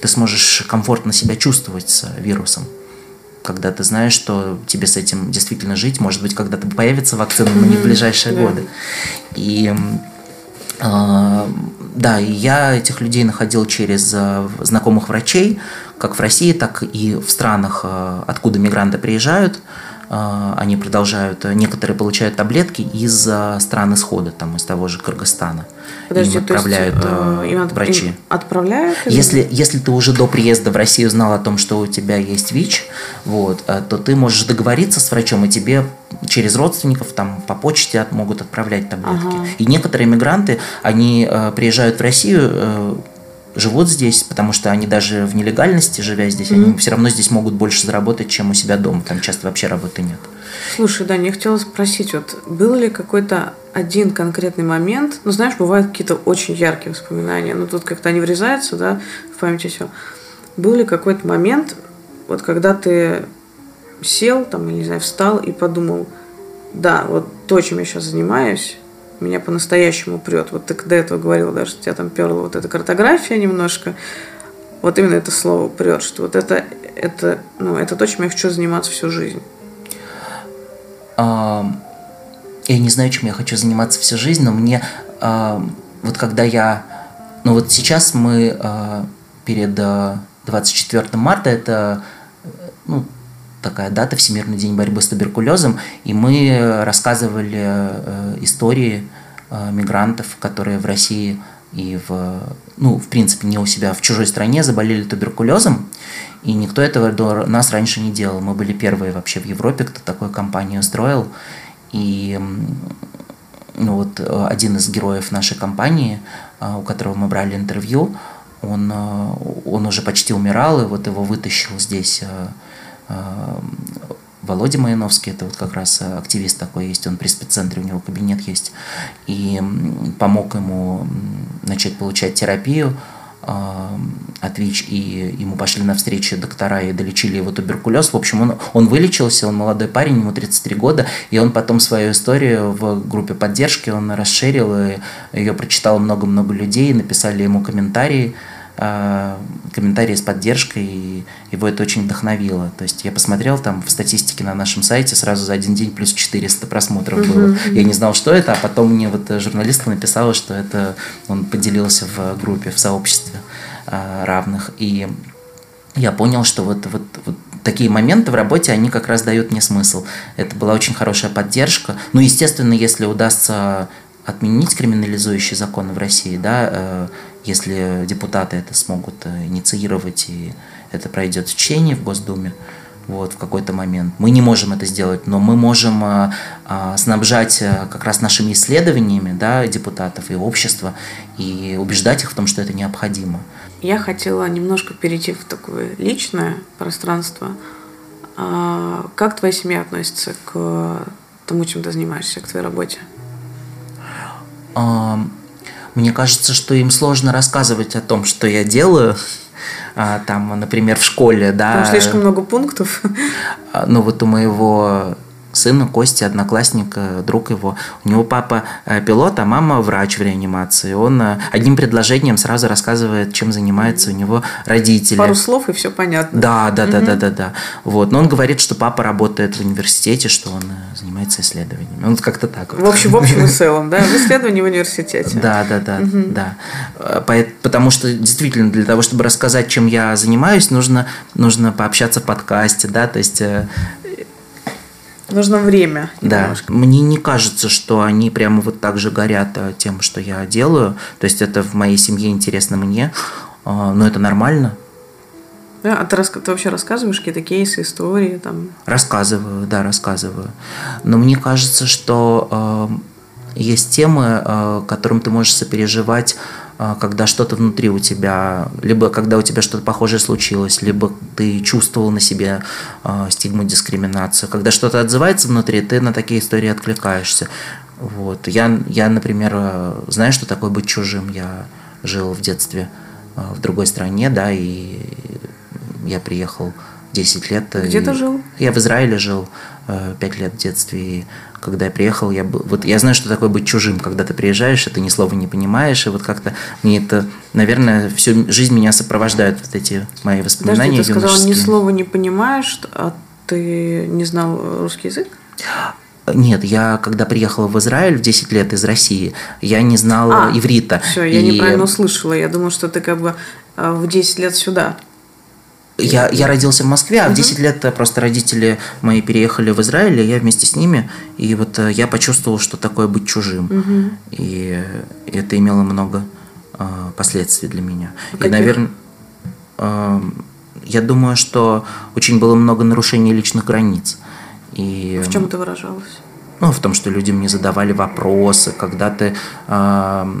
ты сможешь комфортно себя чувствовать с вирусом когда ты знаешь, что тебе с этим действительно жить, может быть, когда-то появится вакцина, но не в ближайшие годы. И э, да, и я этих людей находил через э, знакомых врачей, как в России, так и в странах, э, откуда мигранты приезжают. А, они продолжают, э, некоторые получают таблетки из э, стран исхода, там, из того же Кыргызстана. Подожди, им отправляют есть, э, им врачи. Им отправляют? Если, если ты уже до приезда в Россию знал о том, что у тебя есть ВИЧ, вот, то ты можешь договориться с врачом, и тебе через родственников там по почте могут отправлять таблетки. Ага. И некоторые мигранты, они приезжают в Россию живут здесь, потому что они даже в нелегальности, живя здесь, mm-hmm. они все равно здесь могут больше заработать, чем у себя дома. Там часто вообще работы нет. Слушай, да, я хотела спросить, вот был ли какой-то один конкретный момент, ну, знаешь, бывают какие-то очень яркие воспоминания, но тут как-то они врезаются, да, в памяти все. Был ли какой-то момент, вот когда ты сел, там, или, не знаю, встал и подумал, да, вот то, чем я сейчас занимаюсь, меня по-настоящему прет. Вот ты до этого говорила, да, что тебя там перла вот эта картография немножко. Вот именно это слово прет, что вот это, это, ну, это то, чем я хочу заниматься всю жизнь. А, я не знаю, чем я хочу заниматься всю жизнь, но мне а, вот когда я... Ну вот сейчас мы а, перед 24 марта, это ну, такая дата, Всемирный день борьбы с туберкулезом, и мы рассказывали э, истории э, мигрантов, которые в России и в, ну, в принципе, не у себя, в чужой стране заболели туберкулезом, и никто этого до нас раньше не делал. Мы были первые вообще в Европе, кто такую компанию устроил. И ну, вот э, один из героев нашей компании, у которого мы брали интервью, он, он уже почти умирал, и вот его вытащил здесь Володя Маяновский, это вот как раз активист такой есть, он при спеццентре, у него кабинет есть, и помог ему начать получать терапию эм, от ВИЧ, и ему пошли навстречу доктора и долечили его туберкулез. В общем, он, он вылечился, он молодой парень, ему 33 года, и он потом свою историю в группе поддержки он расширил, и ее прочитало много-много людей, написали ему комментарии, комментарии с поддержкой, и его это очень вдохновило. То есть я посмотрел там в статистике на нашем сайте сразу за один день плюс 400 просмотров uh-huh. было. Я не знал, что это, а потом мне вот журналистка написала, что это он поделился в группе, в сообществе а, равных. И я понял, что вот, вот, вот такие моменты в работе, они как раз дают мне смысл. Это была очень хорошая поддержка. Ну, естественно, если удастся отменить криминализующие законы в России, да, э, если депутаты это смогут э, инициировать и это пройдет в течение в Госдуме, вот, в какой-то момент. Мы не можем это сделать, но мы можем а, снабжать как раз нашими исследованиями да, депутатов и общества и убеждать их в том, что это необходимо. Я хотела немножко перейти в такое личное пространство. А, как твоя семья относится к тому, чем ты занимаешься, к твоей работе? Мне кажется, что им сложно рассказывать о том, что я делаю. А, там, например, в школе, да. Там слишком много пунктов. А, ну вот у моего сына Кости, одноклассник, друг его. У него папа э, пилот, а мама врач в реанимации. Он э, одним предложением сразу рассказывает, чем занимаются у него родители. Пару слов и все понятно. Да, да, да, да, да, да. Вот. Но он говорит, что папа работает в университете, что он э, занимается исследованиями. Он как-то так. В общем, в общем и *laughs* целом, да, в исследовании в университете. Да, да, да, да. Потому что действительно для того, чтобы рассказать, чем я занимаюсь, нужно нужно пообщаться в подкасте, да, то есть Нужно время. Да. Немножко. Мне не кажется, что они прямо вот так же горят а, тем, что я делаю. То есть это в моей семье интересно мне, а, но это нормально. Да, а ты, ты вообще рассказываешь какие-то кейсы, истории там? Рассказываю, да, рассказываю. Но мне кажется, что э, есть темы, э, которым ты можешь сопереживать когда что-то внутри у тебя, либо когда у тебя что-то похожее случилось, либо ты чувствовал на себе э, стигму дискриминацию. Когда что-то отзывается внутри, ты на такие истории откликаешься. Вот. Я, я, например, э, знаю, что такое быть чужим. Я жил в детстве э, в другой стране, да, и я приехал 10 лет. Где ты жил? Я в Израиле жил 5 лет в детстве. И когда я приехал, я был, вот я знаю, что такое быть чужим, когда ты приезжаешь, и ты ни слова не понимаешь, и вот как-то мне это, наверное, всю жизнь меня сопровождают вот эти мои воспоминания. Подожди, ты сказал, ни слова не понимаешь, а ты не знал русский язык? Нет, я когда приехала в Израиль в 10 лет из России, я не знала а, иврита. Все, я и... неправильно услышала. Я думала, что ты как бы э, в 10 лет сюда. Я, я родился в Москве, а угу. в 10 лет просто родители мои переехали в Израиль, и я вместе с ними. И вот э, я почувствовал, что такое быть чужим. Угу. И это имело много э, последствий для меня. А и, наверное, э, я думаю, что очень было много нарушений личных границ. И, в чем это выражалось? Ну, в том, что люди мне задавали вопросы, когда ты э,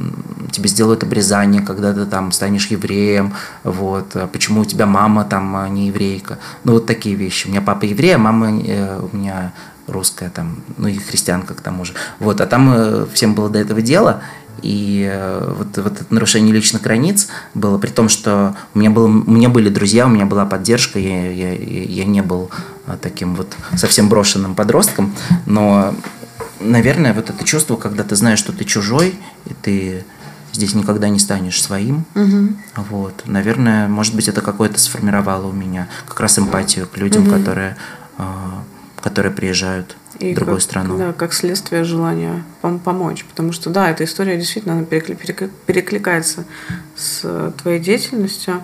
тебе сделают обрезание, когда ты там станешь евреем, вот, а почему у тебя мама там а, не еврейка. Ну, вот такие вещи. У меня папа еврей, а мама э, у меня русская там, ну и христианка к тому же. Вот, а там э, всем было до этого дело, и э, вот, вот это нарушение личных границ было, при том, что у меня, было, у меня были друзья, у меня была поддержка, я, я, я не был э, таким вот совсем брошенным подростком, но, наверное, вот это чувство, когда ты знаешь, что ты чужой, и ты здесь никогда не станешь своим, угу. вот, наверное, может быть, это какое-то сформировало у меня как раз эмпатию к людям, угу. которые, э, которые приезжают и в другую как, страну. Да, как следствие желания пом- помочь. Потому что, да, эта история действительно она перекли- перекликается с твоей деятельностью.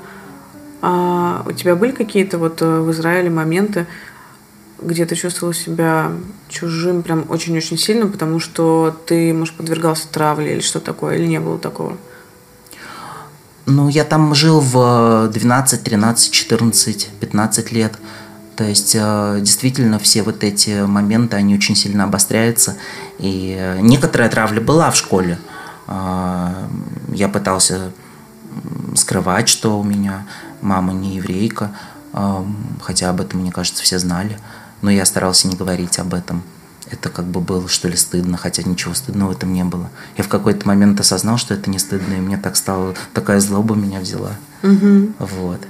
А у тебя были какие-то вот э, в Израиле моменты, где ты чувствовал себя чужим прям очень-очень сильно, потому что ты, может, подвергался травле или что такое, или не было такого? Ну, я там жил в 12, 13, 14, 15 лет. То есть э, действительно все вот эти моменты, они очень сильно обостряются. И э, некоторая травля была в школе. Э, я пытался скрывать, что у меня мама не еврейка, хотя об этом, мне кажется, все знали. Но я старался не говорить об этом. Это как бы было, что ли, стыдно, хотя ничего стыдного в этом не было. Я в какой-то момент осознал, что это не стыдно, и мне так стало, такая злоба меня взяла. Угу. Вот.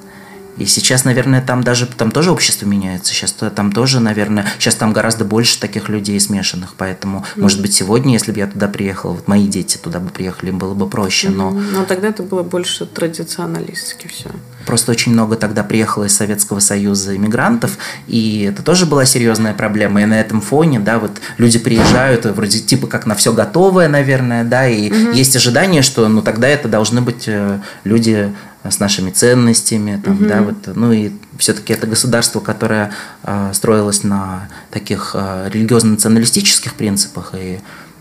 И сейчас, наверное, там даже там тоже общество меняется. Сейчас там тоже, наверное, сейчас там гораздо больше таких людей смешанных. Поэтому, mm. может быть, сегодня, если бы я туда приехала, вот мои дети туда бы приехали, им было бы проще. Mm-hmm. Но... но тогда это было больше традиционалистски все. Просто очень много тогда приехало из Советского Союза иммигрантов, и это тоже была серьезная проблема. И на этом фоне, да, вот люди приезжают, вроде типа как на все готовое, наверное, да, и угу. есть ожидание, что ну тогда это должны быть э, люди с нашими ценностями, там, угу. да, вот, ну и все-таки это государство, которое э, строилось на таких э, религиозно-националистических принципах, и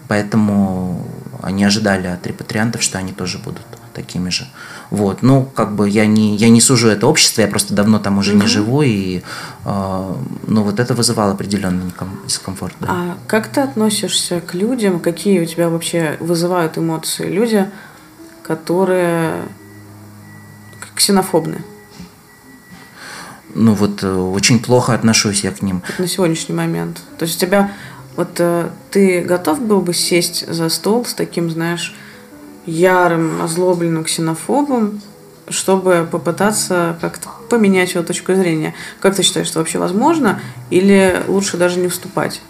поэтому они ожидали от репатриантов, что они тоже будут такими же. Вот, ну, как бы я не, я не сужу это общество, я просто давно там уже угу. не живу, и, э, ну, вот это вызывало определенный дискомфорт. Да. А как ты относишься к людям, какие у тебя вообще вызывают эмоции люди, которые ксенофобны? Ну вот э, очень плохо отношусь я к ним. На сегодняшний момент. То есть у тебя вот э, ты готов был бы сесть за стол с таким, знаешь, ярым, озлобленным ксенофобом, чтобы попытаться как-то поменять его точку зрения. Как ты считаешь, что вообще возможно? Или лучше даже не вступать?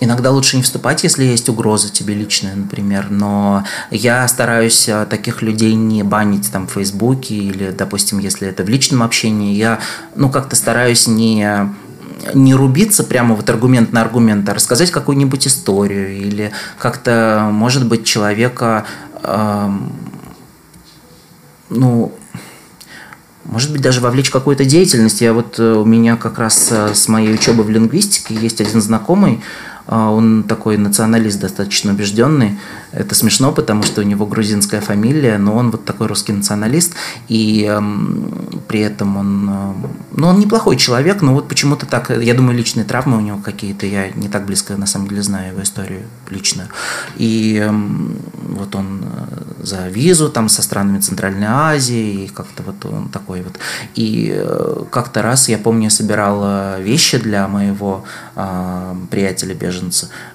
Иногда лучше не вступать, если есть угроза тебе личная, например, но я стараюсь э, таких людей не банить там в Фейсбуке или, допустим, если это в личном общении, я, ну, как-то стараюсь не не рубиться прямо вот аргумент на аргумент, а рассказать какую-нибудь историю или как-то, может быть, человека, э, ну, может быть, даже вовлечь какую-то деятельность. Я вот, э, у меня как раз э, с моей учебы в лингвистике есть один знакомый, он такой националист достаточно убежденный. Это смешно, потому что у него грузинская фамилия, но он вот такой русский националист. И эм, при этом он, э, ну, он неплохой человек, но вот почему-то так, я думаю, личные травмы у него какие-то. Я не так близко, на самом деле, знаю его историю личную. И эм, вот он э, за визу там со странами Центральной Азии, и как-то вот он такой вот. И э, как-то раз, я помню, я собирал вещи для моего э, приятеля беженца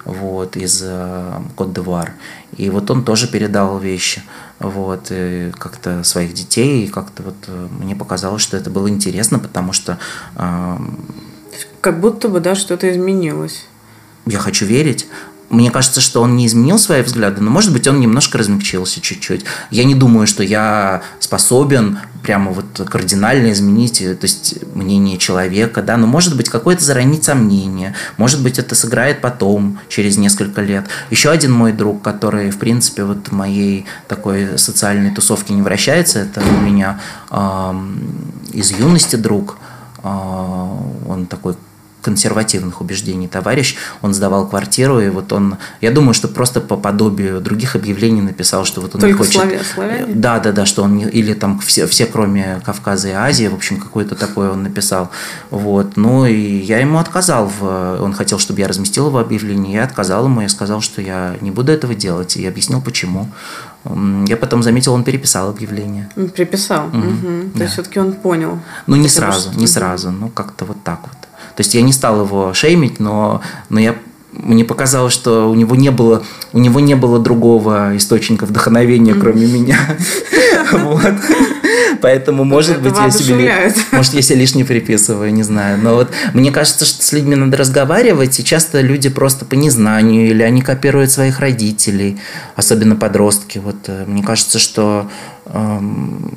вот, из э, Кот-де-Вуар. И вот он тоже передал вещи вот, как-то своих детей, и как-то вот э, мне показалось, что это было интересно, потому что... Э, как будто бы, да, что-то изменилось. Я хочу верить. Мне кажется, что он не изменил свои взгляды, но, может быть, он немножко размягчился чуть-чуть. Я не думаю, что я способен прямо вот кардинально изменить то есть мнение человека, да, но может быть какое-то заронить сомнение, может быть это сыграет потом, через несколько лет. Еще один мой друг, который, в принципе, вот в моей такой социальной тусовке не вращается, это у меня э, из юности друг, э, он такой консервативных убеждений товарищ, он сдавал квартиру, и вот он, я думаю, что просто по подобию других объявлений написал, что вот он Только не хочет... Славя, славяне? Да, да, да, что он, не, или там все, все, кроме Кавказа и Азии, в общем, какое-то такое он написал. Вот, ну и я ему отказал, в, он хотел, чтобы я разместил его объявление, я отказал ему, я сказал, что я не буду этого делать, и объяснил, почему. Я потом заметил, он переписал объявление. Переписал. Угу. Угу. То да. есть все-таки он понял. Ну, не сразу, не сразу, ну, как-то вот так вот. То есть я не стал его шеймить, но, но я мне показалось, что у него не было, у него не было другого источника вдохновения, кроме меня. *laughs* Вот. Поэтому, может быть, я себе, *laughs* может, я себе лишнее приписываю, не знаю. Но вот мне кажется, что с людьми надо разговаривать, и часто люди просто по незнанию, или они копируют своих родителей, особенно подростки. Вот э, мне кажется, что эм,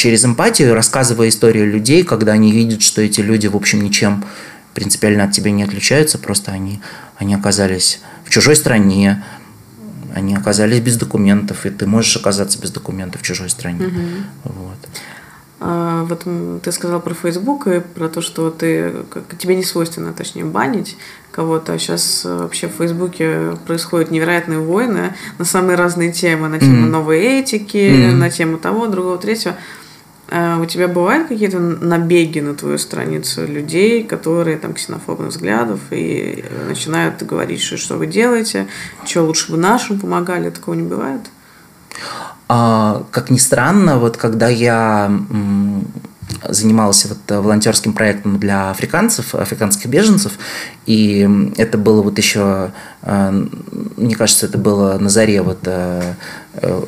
через эмпатию, рассказывая историю людей, когда они видят, что эти люди, в общем, ничем принципиально от тебя не отличаются, просто они, они оказались в чужой стране, они оказались без документов, и ты можешь оказаться без документов в чужой стране. Угу. Вот. А, вот ты сказал про Facebook и про то, что ты как, тебе не свойственно, точнее, банить кого-то. Сейчас э, вообще в Фейсбуке происходят невероятные войны на самые разные темы, на тему mm-hmm. новой этики, mm-hmm. на тему того, другого, третьего. А у тебя бывают какие-то набеги на твою страницу людей, которые там ксенофобных взглядов и начинают говорить, что, что вы делаете, что лучше бы нашим помогали, такого не бывает? А, как ни странно, вот когда я занимался вот волонтерским проектом для африканцев, африканских беженцев, и это было вот еще, а, мне кажется, это было на заре вот э,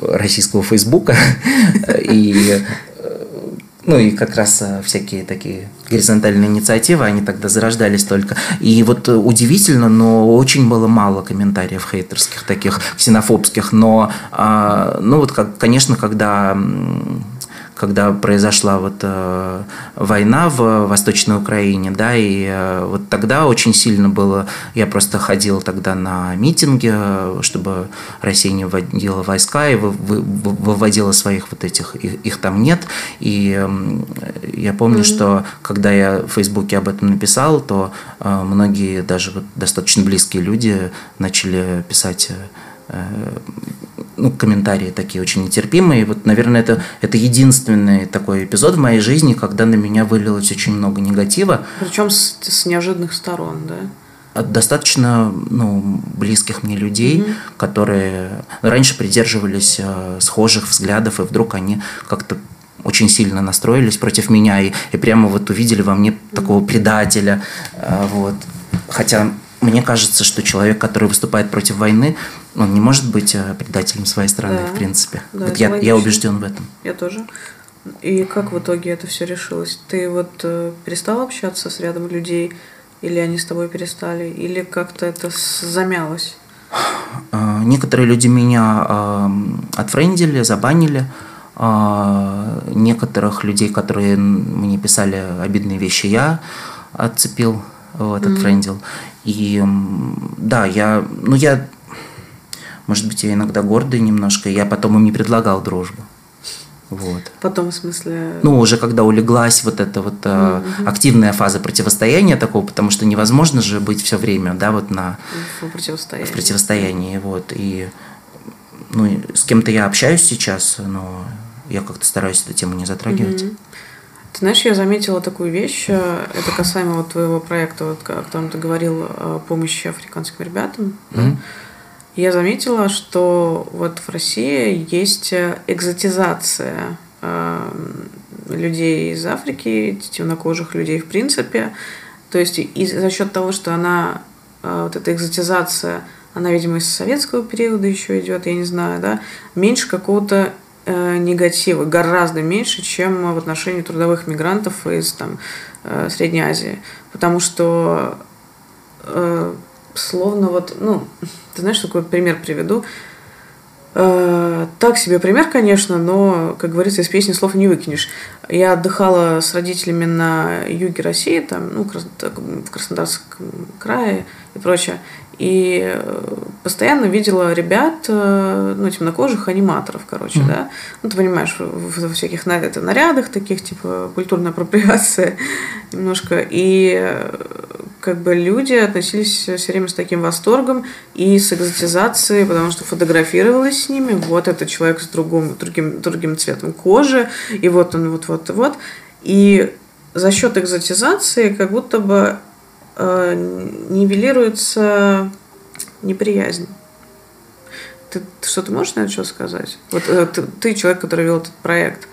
российского Фейсбука, *laughs* и ну и как раз э, всякие такие горизонтальные инициативы, они тогда зарождались только. И вот э, удивительно, но очень было мало комментариев хейтерских, таких ксенофобских. Но, а, ну вот, как, конечно, когда когда произошла вот э, война в Восточной Украине, да, и э, вот тогда очень сильно было, я просто ходил тогда на митинги, чтобы Россия не вводила войска и вы, вы, выводила своих вот этих, их, их там нет, и э, я помню, mm-hmm. что когда я в Фейсбуке об этом написал, то э, многие даже вот достаточно близкие люди начали писать э, ну, комментарии такие очень нетерпимые. Вот, наверное, это, это единственный такой эпизод в моей жизни, когда на меня вылилось очень много негатива. Причем с, с неожиданных сторон, да? От достаточно ну, близких мне людей, mm-hmm. которые раньше придерживались э, схожих взглядов, и вдруг они как-то очень сильно настроились против меня и, и прямо вот увидели во мне такого предателя. Э, вот. Хотя мне кажется, что человек, который выступает против войны, он не может быть э, предателем своей страны, да, в принципе. Да, вот я, я убежден в этом. Я тоже. И как в итоге это все решилось? Ты вот э, перестал общаться с рядом людей, или они с тобой перестали, или как-то это замялось? А, некоторые люди меня э, отфрендили, забанили. Э, некоторых людей, которые мне писали обидные вещи, я отцепил, вот, mm-hmm. отфрендил. И да, я, ну я, может быть, я иногда гордый немножко, я потом им не предлагал дружбу. Вот. Потом, в смысле... Ну, уже когда улеглась вот эта вот mm-hmm. активная фаза противостояния такого, потому что невозможно же быть все время, да, вот на... В противостоянии. В противостоянии, вот. И, ну, с кем-то я общаюсь сейчас, но я как-то стараюсь эту тему не затрагивать. Mm-hmm. Ты знаешь, я заметила такую вещь, э, это касаемо вот твоего проекта, вот, о котором ты говорил, о помощи африканским ребятам. Mm-hmm. Я заметила, что вот в России есть экзотизация э, людей из Африки, темнокожих людей в принципе. То есть и за счет того, что она, э, вот эта экзотизация, она, видимо, из советского периода еще идет, я не знаю, да, меньше какого-то негатива, гораздо меньше, чем в отношении трудовых мигрантов из там, э, Средней Азии. Потому что э, словно вот, ну, ты знаешь, такой пример приведу. Э, так себе пример, конечно, но, как говорится, из песни слов не выкинешь. Я отдыхала с родителями на юге России, там, ну, в Краснодарском крае и прочее. И э, постоянно видела ребят, э, ну, темнокожих аниматоров, короче, mm-hmm. да. Ну, ты понимаешь, во всяких это, нарядах таких, типа, культурная апроприация *laughs* немножко. И э, как бы люди относились все время с таким восторгом и с экзотизацией, потому что фотографировалась с ними. Вот этот человек с другим, другим, другим цветом кожи, и вот он, вот, вот, вот. И за счет экзотизации как будто бы нивелируется неприязнь. Ты, ты что-то можешь на это что сказать? Вот э, ты, ты человек, который вел этот проект.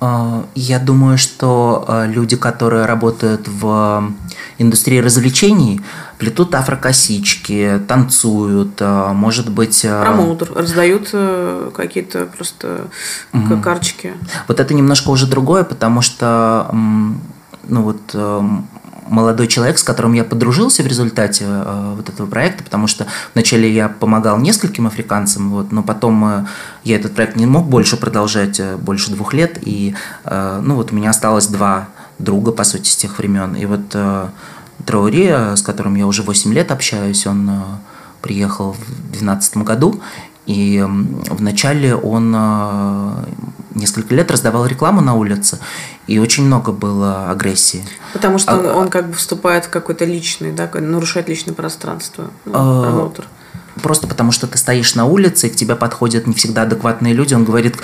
А, я думаю, что э, люди, которые работают в индустрии развлечений, плетут афрокосички, танцуют, э, может быть... Промоутер, раздают какие-то просто mm-hmm. карточки. Вот это немножко уже другое, потому что ну вот молодой человек, с которым я подружился в результате э, вот этого проекта, потому что вначале я помогал нескольким африканцам, вот, но потом э, я этот проект не мог больше продолжать, э, больше двух лет, и э, ну вот у меня осталось два друга, по сути, с тех времен. И вот э, Траури, с которым я уже 8 лет общаюсь, он э, приехал в 2012 году, и вначале он э, несколько лет раздавал рекламу на улице, и очень много было агрессии. Потому что а, он, он как бы вступает в какой-то личный, да, нарушает личное пространство, ну, а, промоутер. Просто потому что ты стоишь на улице, и к тебе подходят не всегда адекватные люди. Он говорит,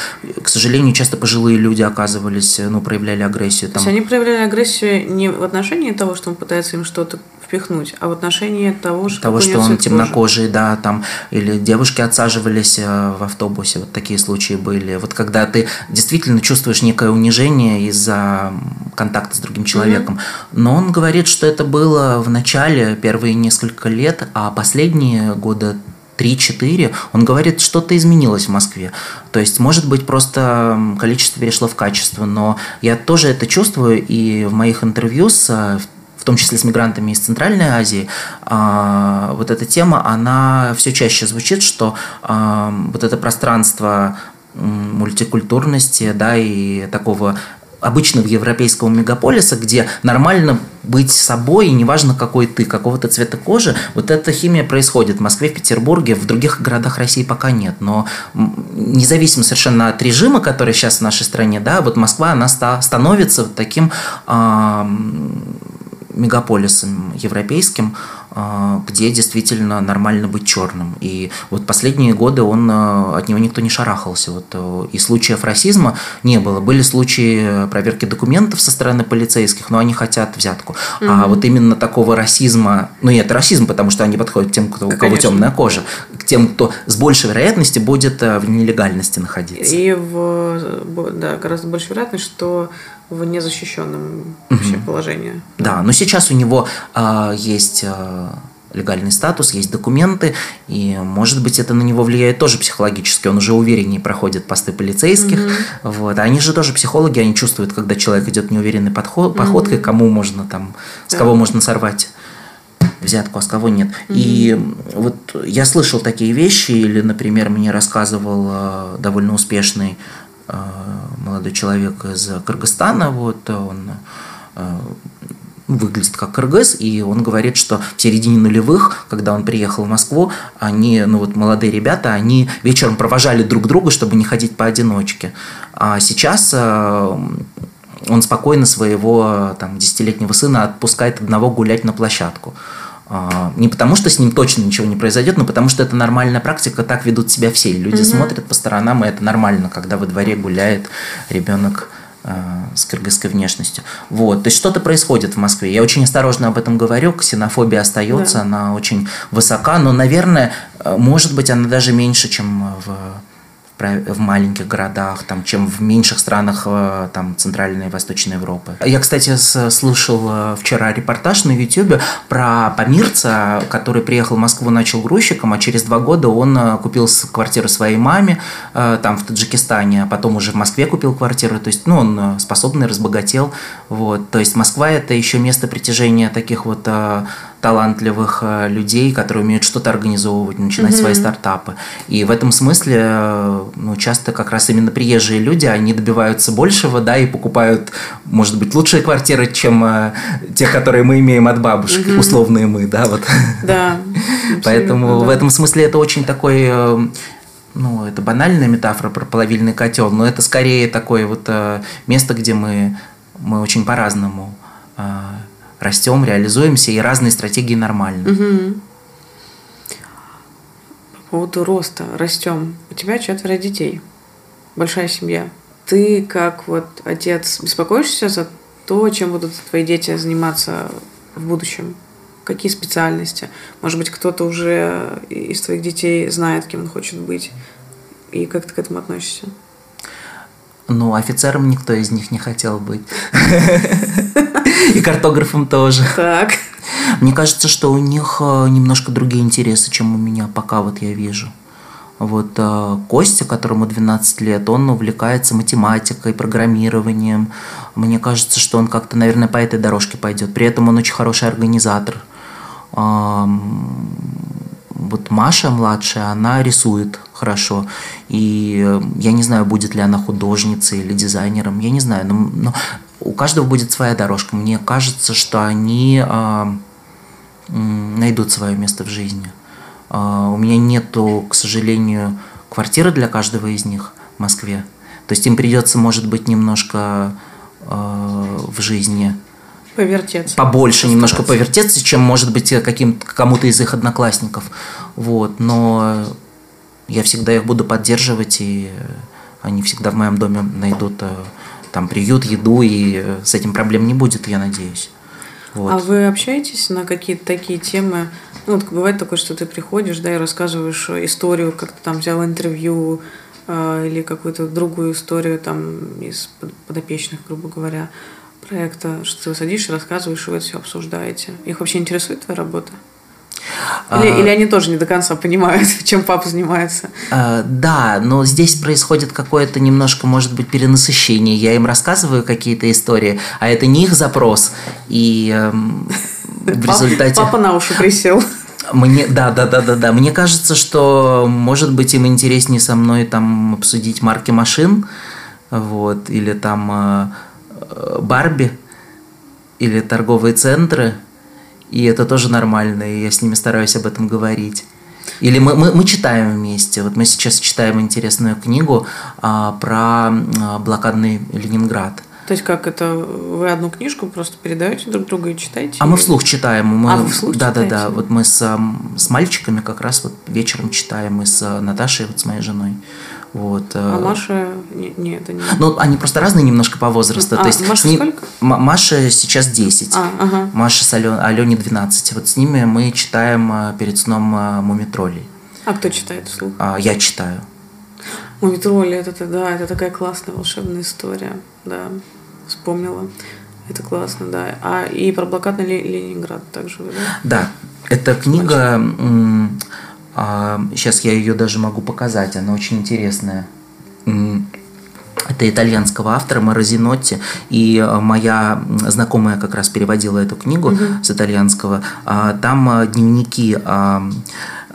к сожалению, часто пожилые люди оказывались, ну, проявляли агрессию. Там. То есть они проявляли агрессию не в отношении того, что он пытается им что-то впихнуть, а в отношении того, что, того, что он темнокожий, да, там, или девушки отсаживались э, в автобусе, вот такие случаи были. Вот когда ты действительно чувствуешь некое унижение из-за контакта с другим человеком. Mm-hmm. Но он говорит, что это было в начале, первые несколько лет, а последние года 3-4, он говорит, что-то изменилось в Москве. То есть, может быть, просто количество перешло в качество, но я тоже это чувствую, и в моих интервью с в том числе с мигрантами из Центральной Азии, а, вот эта тема, она все чаще звучит, что а, вот это пространство мультикультурности, да, и такого обычного европейского мегаполиса, где нормально быть собой, и неважно, какой ты, какого-то цвета кожи, вот эта химия происходит в Москве, в Петербурге, в других городах России пока нет. Но независимо совершенно от режима, который сейчас в нашей стране, да, вот Москва, она становится вот таким э, мегаполисом европейским, а, где действительно нормально быть черным. И вот последние годы он, а, от него никто не шарахался. Вот, э, и случаев расизма не было. Были случаи проверки документов со стороны полицейских, но они хотят взятку. Угу. А вот именно такого расизма, ну и это расизм, потому что они подходят к тем, кто, у кого Конечно. темная кожа, к тем, кто с большей вероятностью будет в нелегальности находиться. И в, да, гораздо больше вероятность, что в незащищенном вообще положении. Да, но сейчас у него э, есть э, легальный статус, есть документы, и, может быть, это на него влияет тоже психологически. Он уже увереннее проходит посты полицейских. Угу. Вот. А они же тоже психологи, они чувствуют, когда человек идет неуверенной подход, походкой, угу. кому можно там, с да. кого можно сорвать взятку, а с кого нет. mm И вот я слышал такие вещи, или, например, мне рассказывал э, довольно успешный молодой человек из Кыргызстана, вот он э, выглядит как кыргыз, и он говорит, что в середине нулевых, когда он приехал в Москву, они, ну вот молодые ребята, они вечером провожали друг друга, чтобы не ходить поодиночке. А сейчас э, он спокойно своего там, десятилетнего сына отпускает одного гулять на площадку. А, не потому, что с ним точно ничего не произойдет, но потому, что это нормальная практика, так ведут себя все. Люди угу. смотрят по сторонам, и это нормально, когда во дворе гуляет ребенок а, с кыргызской внешностью. Вот, то есть что-то происходит в Москве. Я очень осторожно об этом говорю, ксенофобия остается, да. она очень высока, но, наверное, э, может быть, она даже меньше, чем в в маленьких городах, там, чем в меньших странах э, там, Центральной и Восточной Европы. Я, кстати, слышал э, вчера репортаж на YouTube про Памирца, который приехал в Москву, начал грузчиком, а через два года он э, купил квартиру своей маме там, в Таджикистане, а потом уже в Москве купил квартиру. То есть, ну, он способный, разбогател. Вот. То есть, Москва – это еще место притяжения таких вот талантливых э, людей, которые умеют что-то организовывать, начинать mm-hmm. свои стартапы. И в этом смысле э, ну, часто как раз именно приезжие люди, они добиваются большего, да, и покупают, может быть, лучшие квартиры, чем э, те, которые мы имеем от бабушки, mm-hmm. условные мы, да, вот. Да. *laughs* Поэтому да. в этом смысле это очень такой ну, это банальная метафора про плавильный котел, но это скорее такое вот место, где мы, мы очень по-разному растем, реализуемся, и разные стратегии нормальны. Угу. По поводу роста, растем. У тебя четверо детей, большая семья. Ты, как вот отец, беспокоишься за то, чем будут твои дети заниматься в будущем? Какие специальности? Может быть, кто-то уже из твоих детей знает, кем он хочет быть? И как ты к этому относишься? Ну, офицером никто из них не хотел быть. *laughs* *laughs* И картографом тоже. Так. Мне кажется, что у них э, немножко другие интересы, чем у меня, пока вот я вижу. Вот э, Костя, которому 12 лет, он увлекается математикой, программированием. Мне кажется, что он как-то, наверное, по этой дорожке пойдет. При этом он очень хороший организатор. Вот Маша младшая, она рисует хорошо. И э, я не знаю, будет ли она художницей или дизайнером, я не знаю. Но, но у каждого будет своя дорожка. Мне кажется, что они э, найдут свое место в жизни. Э, у меня нету, к сожалению, квартиры для каждого из них в Москве. То есть им придется, может быть, немножко э, в жизни повертеться. Побольше немножко повертеться, чем, может быть, каким кому-то из их одноклассников. Вот. Но я всегда их буду поддерживать, и они всегда в моем доме найдут там приют, еду, и э, с этим проблем не будет, я надеюсь. Вот. А вы общаетесь на какие-то такие темы? Ну, вот бывает такое, что ты приходишь, да, и рассказываешь историю, как ты там взял интервью э, или какую-то другую историю там из подопечных, грубо говоря, проекта, что ты садишься, рассказываешь, и вы это все обсуждаете. Их вообще интересует твоя работа? Или, а, или они тоже не до конца понимают, *laughs* чем папа занимается? А, да, но здесь происходит какое-то немножко, может быть, перенасыщение. Я им рассказываю какие-то истории, а это не их запрос. И э, в результате... Папа на уши присел. Мне, да, да, да, да, да. Мне кажется, что, может быть, им интереснее со мной там обсудить марки машин, вот, или там э Барби, или торговые центры, и это тоже нормально, и я с ними стараюсь об этом говорить. Или мы, мы, мы читаем вместе. Вот мы сейчас читаем интересную книгу а, про а, блокадный Ленинград. То есть как это? Вы одну книжку просто передаете друг другу и читаете? А мы вслух читаем. Мы, а, вы вслух да, читаете? да, да. Вот мы с, с мальчиками как раз вот вечером читаем, мы с Наташей, вот с моей женой. Вот. А э, Маша... Не, не, это не... Ну, они просто разные немножко по возрасту. А, То есть Маша ним... сколько? Маша сейчас 10. А, ага. Маша с Ален... Алене 12. Вот с ними мы читаем э, перед сном э, «Мумитролей». А кто читает вслух? А, я читаю. «Мумитроли» это, да, это такая классная волшебная история. Да, вспомнила. Это классно, да. А и про блокадный Ленинград также, да? Да. Эта книга... М- Сейчас а, я ее даже могу показать, она очень интересная. Это итальянского автора Морозинотти. И а, моя знакомая как раз переводила эту книгу угу. с итальянского. А, там дневники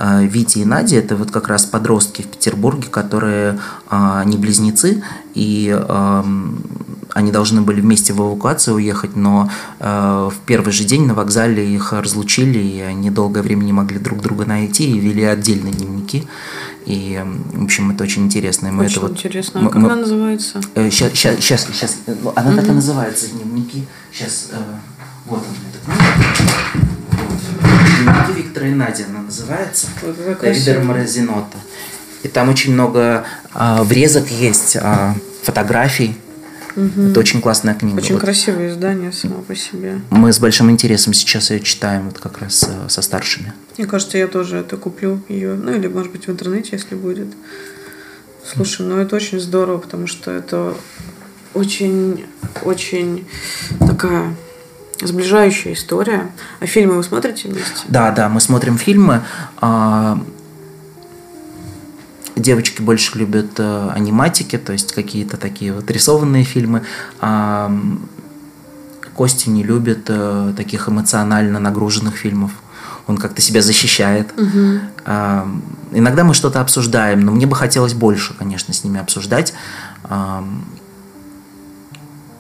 Вити и Нади, это вот как раз подростки в Петербурге, которые не близнецы, и они должны были вместе в эвакуацию уехать, но э, в первый же день на вокзале их разлучили, и они долгое время не могли друг друга найти и вели отдельные дневники. И, в общем, это очень интересно. Мы очень это интересно. Вот, а как мы, она называется? Сейчас, сейчас, сейчас, сейчас. Она mm-hmm. так и называется, дневники. Сейчас, э, вот он, эта книга. Дневники Виктора и Нади она называется. Давида Морозинота. И там очень много э, врезок есть, э, фотографий. Угу. Это очень классная книга. Очень вот. красивое издание само по себе. Мы с большим интересом сейчас ее читаем вот как раз э, со старшими. Мне кажется, я тоже это куплю ее. Ну или, может быть, в интернете, если будет. Слушай, ну это очень здорово, потому что это очень, очень такая сближающая история. А фильмы вы смотрите вместе? Да, да, мы смотрим фильмы. Девочки больше любят э, аниматики, то есть какие-то такие вот рисованные фильмы. А Костя не любит э, таких эмоционально нагруженных фильмов. Он как-то себя защищает. Угу. А, иногда мы что-то обсуждаем, но мне бы хотелось больше, конечно, с ними обсуждать. А,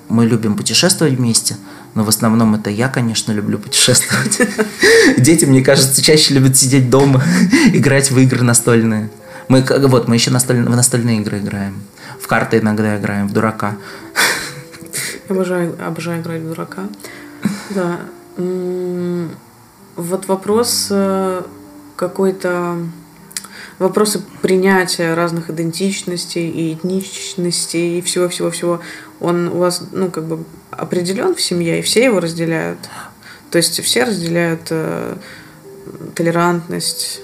мы любим путешествовать вместе. Но в основном это я, конечно, люблю путешествовать. *laughs* Дети, мне кажется, чаще любят сидеть дома, *laughs* играть в игры настольные. Мы, вот, мы еще настоль, в настольные игры играем. В карты иногда играем, в дурака. Обожаю, обожаю играть в дурака. Да. Вот вопрос э, какой-то вопросы принятия разных идентичностей и этничностей и всего-всего-всего, он у вас, ну, как бы определен в семье, и все его разделяют? То есть все разделяют э, толерантность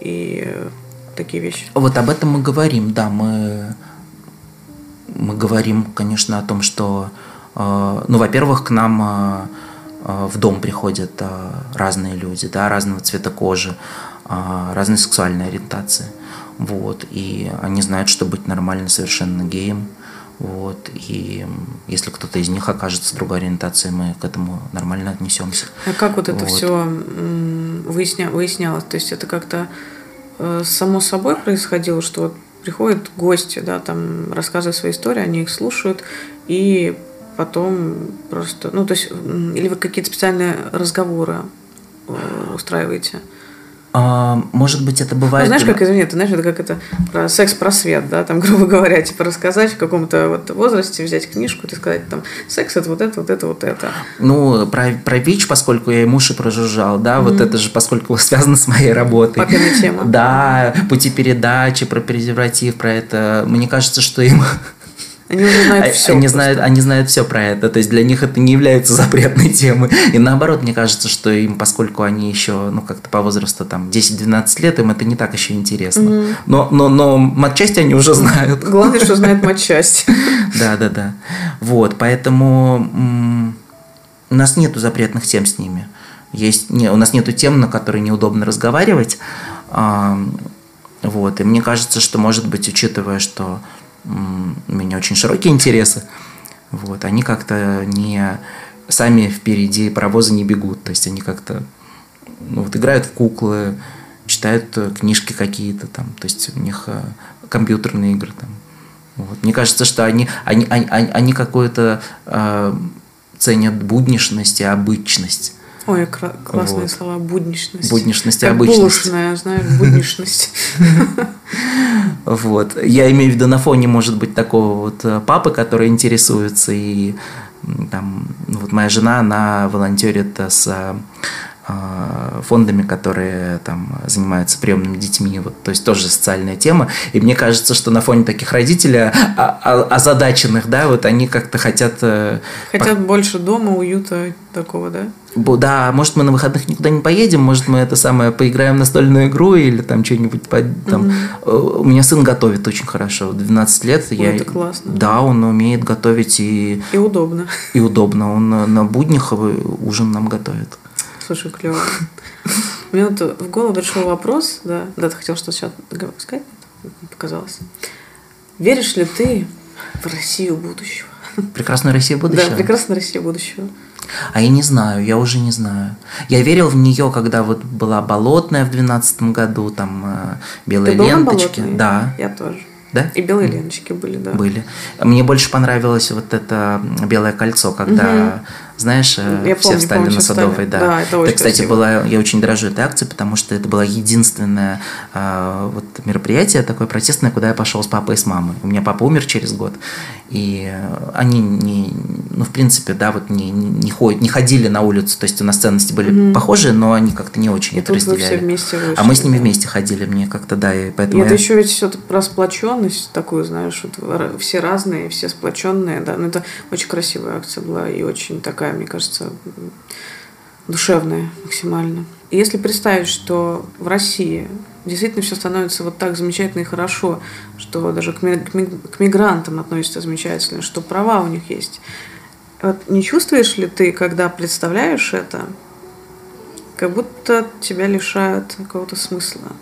и такие вещи? Вот об этом мы говорим, да, мы, мы говорим, конечно, о том, что, э, ну, во-первых, к нам э, э в дом приходят э, разные люди, да, разного цвета кожи, э, разной сексуальной ориентации, вот, и они знают, что быть нормально совершенно геем, вот, и если кто-то из них окажется другой ориентации, мы к этому нормально отнесемся. А как вот это вот. все выясня, выяснялось? То есть это как-то само собой происходило, что вот приходят гости, да, там рассказывают свои истории, они их слушают, и потом просто, ну, то есть, или вы какие-то специальные разговоры э, устраиваете? А, может быть, это бывает... Ну, знаешь, как, извини, ты знаешь, это как это про секс-просвет, да, там, *laughs* грубо говоря, типа рассказать в каком-то вот возрасте, взять книжку и сказать, там, секс – это вот это, вот это, вот это. Ну, про, про ВИЧ, поскольку я ему уши прожужжал, да, mm-hmm. вот это же, поскольку *laughs* связано с моей работой. Папина тема. Да, пути передачи, про презерватив, про это. Мне кажется, что им они уже знают все. Они знают, они знают все про это. То есть для них это не является *laughs* запретной темой. И наоборот, мне кажется, что им, поскольку они еще, ну, как-то по возрасту там 10-12 лет, им это не так еще интересно. Угу. Но, но, но матчасть они уже знают. Главное, что знают *laughs* матчасть. Да, да, да. Вот, поэтому у нас нету запретных тем с ними. Есть, не, у нас нету тем, на которые неудобно разговаривать. Вот, и мне кажется, что, может быть, учитывая, что у меня очень широкие интересы, вот, они как-то не сами впереди паровоза не бегут, то есть они как-то ну, вот, играют в куклы, читают э, книжки какие-то там, то есть у них э, компьютерные игры там. Вот. Мне кажется, что они, они, они, они какую-то э, ценят буднишность и обычность. Ой, классные вот. слова. Будничность. Будничность и как обычность. Булочная, знаешь, будничность. *laughs* Вот. Я имею в виду на фоне, может быть, такого вот э, папы, который интересуется. И там, вот моя жена, она волонтерит с а, фондами, которые там занимаются приемными детьми, вот, то есть тоже социальная тема. И мне кажется, что на фоне таких родителей а, а, озадаченных, да, вот они как-то хотят... Э, хотят по... больше дома, уюта такого, да? Да, может, мы на выходных никуда не поедем, может, мы это самое поиграем в настольную игру или там что-нибудь там. Угу. У меня сын готовит очень хорошо, 12 лет. Ой, я... Это классно. Да, он умеет готовить и... И удобно. И удобно. Он на буднях ужин нам готовит. Слушай, клево. Мне вот в голову пришел вопрос, да, да, ты хотел что-то сейчас сказать, показалось. Веришь ли ты в Россию будущего? Прекрасную Россию будущего? Да, прекрасную Россию будущего. А я не знаю, я уже не знаю. Я верил в нее, когда вот была болотная в двенадцатом году, там э, белые Ты ленточки. Да. Я тоже. Да? И белые леночки были, да. Были. Мне больше понравилось вот это белое кольцо, когда, угу. Знаешь, э, я все помню, встали помню, на Садовой. Встали. Да. да, это очень это, кстати, красиво. была, я очень дорожу этой акцией, потому что это было единственное э, вот, мероприятие такое протестное, куда я пошел с папой и с мамой. У меня папа умер через год, и они не, ну, в принципе, да, вот не, не, ходят, не ходили на улицу, то есть у нас ценности были угу. похожие, но они как-то не очень и это разделяли. Все вместе вышли, а мы с ними вместе ходили, мне как-то, да, и поэтому... И я... это еще ведь все про сплоченность такую, знаешь, вот все разные, все сплоченные, да. Но ну, это очень красивая акция была и очень такая, мне кажется, душевная максимально. И если представить, что в России действительно все становится вот так замечательно и хорошо, что даже к, мигрантам относятся замечательно, что права у них есть. Вот не чувствуешь ли ты, когда представляешь это, как будто тебя лишают какого-то смысла?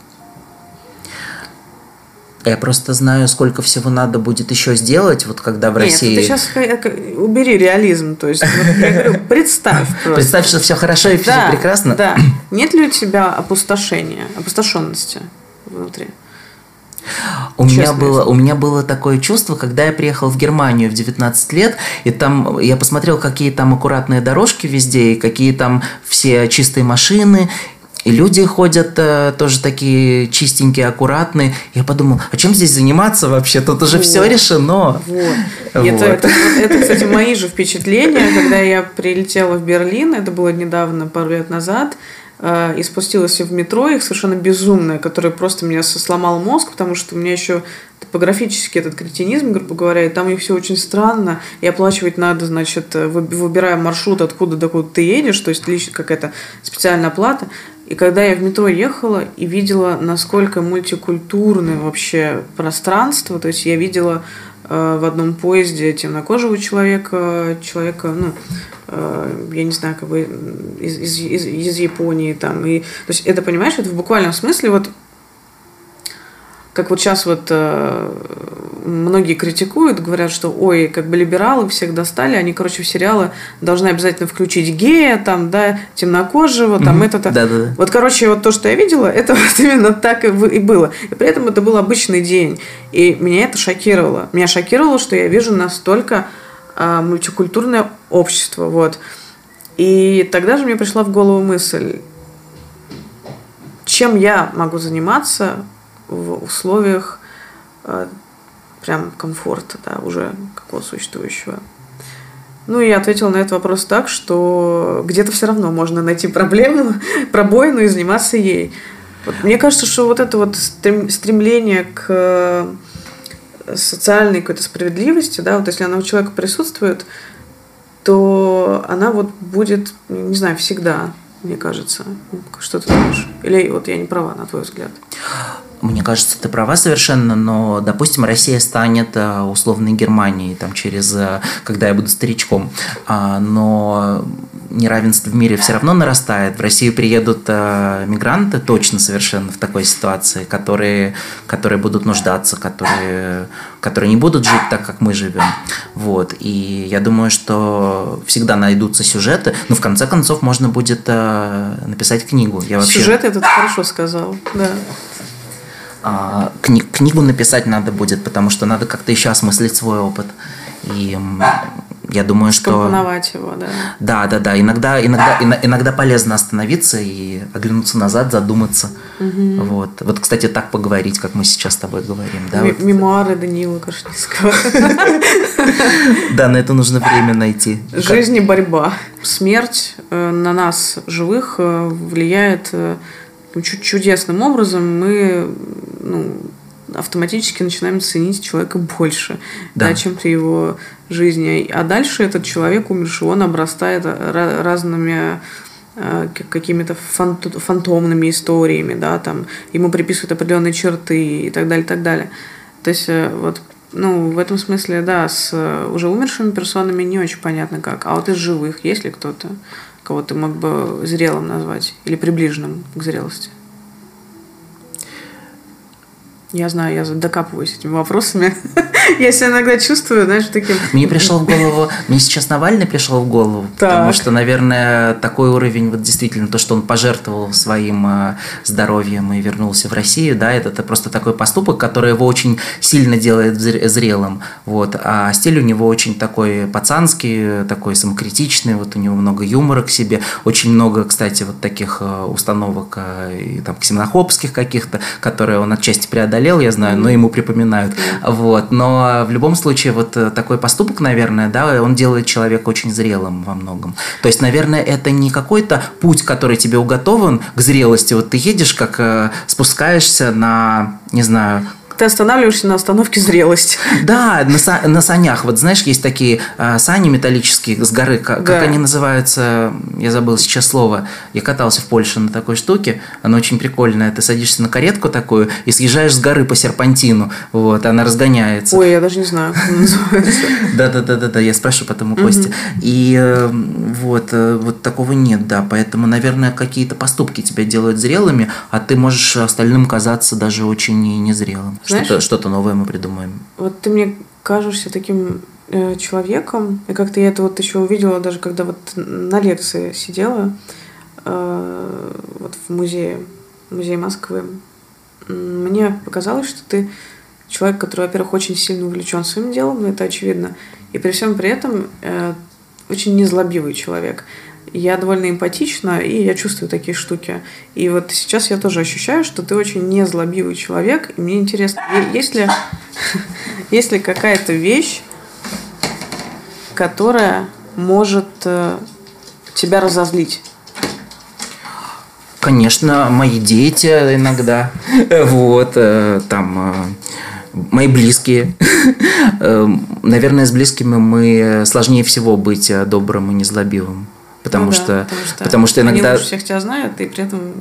Я просто знаю, сколько всего надо будет еще сделать, вот когда в Нет, России... ты сейчас убери реализм, то есть, вот, я говорю, *laughs* представь просто. Представь, что все хорошо и все да, прекрасно. Да. Нет ли у тебя опустошения, опустошенности внутри? У меня, было, у меня было такое чувство, когда я приехал в Германию в 19 лет, и там я посмотрел, какие там аккуратные дорожки везде, и какие там все чистые машины, и люди ходят э, тоже такие чистенькие, аккуратные. Я подумал, а чем здесь заниматься вообще? Тут уже вот. все решено. Вот. Вот. Это, это, это, кстати, мои же впечатления, когда я прилетела в Берлин, это было недавно, пару лет назад, и спустилась в метро, их совершенно безумное, которое просто меня сломал мозг, потому что у меня еще топографический этот кретинизм, грубо говоря, и там у них все очень странно, и оплачивать надо, значит, выбирая маршрут, откуда до куда ты едешь, то есть какая-то специальная оплата. И когда я в метро ехала и видела, насколько мультикультурное вообще пространство, то есть я видела э, в одном поезде темнокожего человека, человека, ну, э, я не знаю, как бы из, из, из, из Японии там. И, то есть это, понимаешь, это в буквальном смысле вот как вот сейчас вот э, многие критикуют, говорят, что ой, как бы либералы всех достали, они, короче, в сериалы должны обязательно включить гея, там, да, темнокожего, там, mm-hmm. это-то. Да, да, да. Вот, короче, вот то, что я видела, *laughs* это вот именно так и, и было. И при этом это был обычный день. И меня это шокировало. Меня шокировало, что я вижу настолько э, мультикультурное общество, вот. И тогда же мне пришла в голову мысль, чем я могу заниматься в условиях э, прям комфорта, да, уже какого существующего. Ну, и я ответила на этот вопрос так, что где-то все равно можно найти проблему, *laughs* пробоину и заниматься ей. Вот, мне кажется, что вот это вот стремление к э, социальной какой-то справедливости, да, вот если она у человека присутствует, то она вот будет, не знаю, всегда, мне кажется. Что ты думаешь? Или вот я не права, на твой взгляд? Мне кажется, ты права совершенно, но, допустим, Россия станет э, условной Германией там, через, э, когда я буду старичком, а, но неравенство в мире все равно нарастает. В Россию приедут э, мигранты точно совершенно в такой ситуации, которые, которые будут нуждаться, которые, которые не будут жить так, как мы живем. Вот. И я думаю, что всегда найдутся сюжеты, но в конце концов можно будет написать книгу. Я вообще... Сюжет этот хорошо сказал, да. А, кни книгу написать надо будет, потому что надо как-то еще осмыслить свой опыт. И я думаю, что... Скомпоновать его, да. Да, да, да. Иногда, иногда, иногда полезно остановиться и оглянуться назад, задуматься. Угу. Вот. Вот, кстати, так поговорить, как мы сейчас с тобой говорим. Да, вот. Мемуары Даниила Кашницкого. *laughs* Да, на это нужно время найти. Жизнь и борьба. Смерть э, на нас, живых, э, влияет э, чудесным образом мы ну, автоматически начинаем ценить человека больше, да. Да, чем при его жизни. А дальше этот человек умерший, он обрастает разными э, какими-то фантомными историями, да, там ему приписывают определенные черты и так далее, и так далее. То есть э, вот ну, в этом смысле, да, с уже умершими персонами не очень понятно как. А вот из живых есть ли кто-то? кого ты мог бы зрелым назвать или приближенным к зрелости? Я знаю, я докапываюсь этими вопросами. *laughs* Я себя иногда чувствую, знаешь, таким... Мне пришло в голову, мне сейчас Навальный пришел в голову, так. потому что, наверное, такой уровень, вот действительно, то, что он пожертвовал своим э, здоровьем и вернулся в Россию, да, это, это просто такой поступок, который его очень сильно делает зрелым, вот, а стиль у него очень такой пацанский, такой самокритичный, вот у него много юмора к себе, очень много, кстати, вот таких э, установок э, и там ксенохобских каких-то, которые он отчасти преодолел, я знаю, но ему припоминают, вот, но в любом случае вот такой поступок, наверное, да, он делает человека очень зрелым во многом. То есть, наверное, это не какой-то путь, который тебе уготован к зрелости. Вот ты едешь, как э, спускаешься на, не знаю, ты останавливаешься на остановке зрелость. Да, на, на санях. Вот знаешь, есть такие э, сани металлические с горы. Как, да. как они называются? Я забыл сейчас слово. Я катался в Польше на такой штуке. Она очень прикольная. Ты садишься на каретку такую и съезжаешь с горы по серпантину. Вот, она разгоняется. Ой, я даже не знаю, как называется. Да-да-да-да, я спрошу потом у Кости. И э, вот, э, вот такого нет, да. Поэтому, наверное, какие-то поступки тебя делают зрелыми, а ты можешь остальным казаться даже очень незрелым. Что-то, что-то новое мы придумаем. Вот ты мне кажешься таким э, человеком, и как-то я это вот еще увидела, даже когда вот на лекции сидела э, вот в музее, музее Москвы. Мне показалось, что ты человек, который, во-первых, очень сильно увлечен своим делом, но это очевидно, и при всем при этом э, очень незлобивый человек я довольно эмпатична, и я чувствую такие штуки. И вот сейчас я тоже ощущаю, что ты очень незлобивый человек, и мне интересно, есть ли, *laughs* есть ли какая-то вещь, которая может э, тебя разозлить? Конечно, мои дети иногда, вот, э, там, э, мои близкие. *laughs* Наверное, с близкими мы сложнее всего быть добрым и незлобивым. Потому, ну, что, да, потому что потому что иногда... Они всех тебя знают и при этом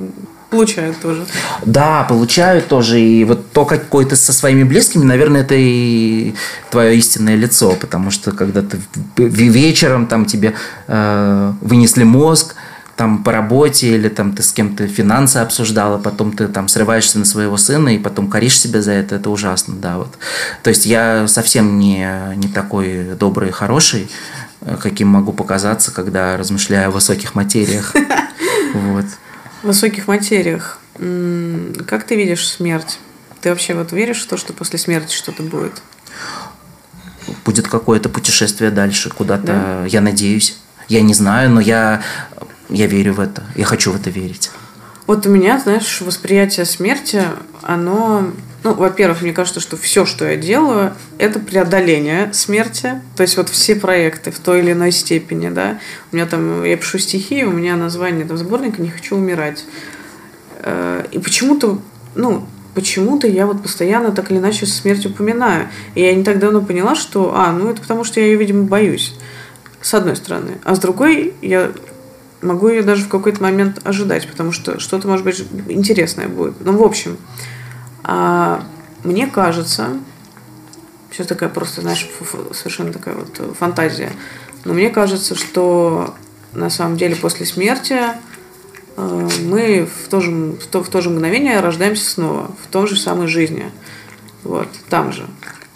получают тоже. Да, получают тоже. И вот то, какой ты со своими близкими, наверное, это и твое истинное лицо. Потому что когда ты вечером там тебе э, вынесли мозг, там по работе или там ты с кем-то финансы обсуждала, потом ты там срываешься на своего сына и потом коришь себя за это, это ужасно, да, вот. То есть я совсем не, не такой добрый и хороший, каким могу показаться, когда размышляю о высоких материях. *laughs* Вот. В высоких материях. Как ты видишь смерть? Ты вообще вот веришь в то, что после смерти что-то будет? Будет какое-то путешествие дальше, куда-то, да? я надеюсь. Я не знаю, но я, я верю в это. Я хочу в это верить. Вот у меня, знаешь, восприятие смерти, оно ну, во-первых, мне кажется, что все, что я делаю, это преодоление смерти. То есть вот все проекты в той или иной степени, да. У меня там, я пишу стихи, у меня название там сборника «Не хочу умирать». Э, и почему-то, ну, почему-то я вот постоянно так или иначе смерть упоминаю. И я не так давно поняла, что, а, ну это потому что я ее, видимо, боюсь. С одной стороны. А с другой, я могу ее даже в какой-то момент ожидать, потому что что-то, может быть, интересное будет. Ну, в общем, а, мне кажется, сейчас такая просто, знаешь, совершенно такая вот фантазия, но мне кажется, что на самом деле после смерти э, мы в то, же, в, то, в то же мгновение рождаемся снова, в той же самой жизни. Вот, там же.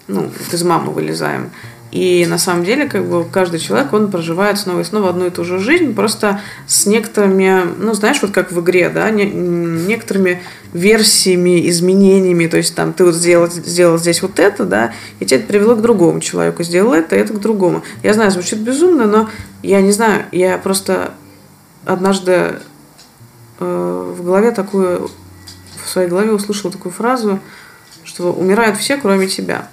Ну, из мамы вылезаем. И на самом деле, как бы каждый человек, он проживает снова и снова одну и ту же жизнь, просто с некоторыми, ну, знаешь, вот как в игре, да, не, некоторыми версиями, изменениями. То есть там ты вот сделал, сделал здесь вот это, да, и тебе это привело к другому человеку, сделал это, это к другому. Я знаю, звучит безумно, но я не знаю, я просто однажды э, в голове такую, в своей голове услышала такую фразу, что умирают все, кроме тебя.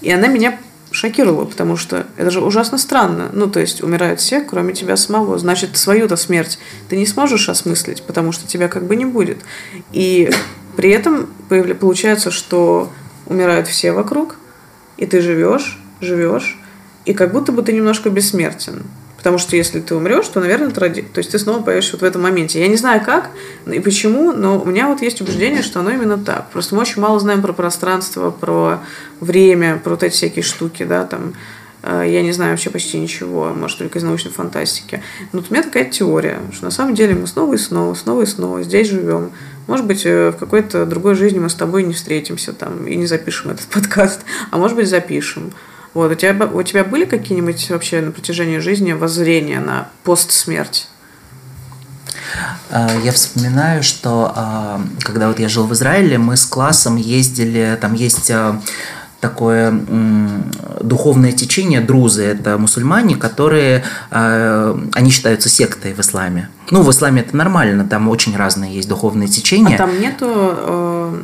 И она меня шокировало, потому что это же ужасно странно. Ну, то есть умирают все, кроме тебя самого. Значит, свою-то смерть ты не сможешь осмыслить, потому что тебя как бы не будет. И *laughs* при этом получается, что умирают все вокруг, и ты живешь, живешь, и как будто бы ты немножко бессмертен. Потому что если ты умрешь, то, наверное, тради... то есть ты снова появишься вот в этом моменте. Я не знаю как и почему, но у меня вот есть убеждение, что оно именно так. Просто мы очень мало знаем про пространство, про время, про вот эти всякие штуки, да, там, э, я не знаю вообще почти ничего, может, только из научной фантастики. Но вот у меня такая теория, что на самом деле мы снова и снова, снова и снова здесь живем, Может быть, э, в какой-то другой жизни мы с тобой не встретимся там и не запишем этот *laughs* подкаст, а может быть, запишем. Вот, у тебя, у тебя были какие-нибудь вообще на протяжении жизни воззрения на постсмерть? А, я вспоминаю, что а, когда вот я жил в Израиле, мы с классом ездили, там есть а, такое духовное течение друзы. Это мусульмане, которые, они считаются сектой в исламе. Ну, в исламе это нормально, там очень разные есть духовные течения. А там нету э,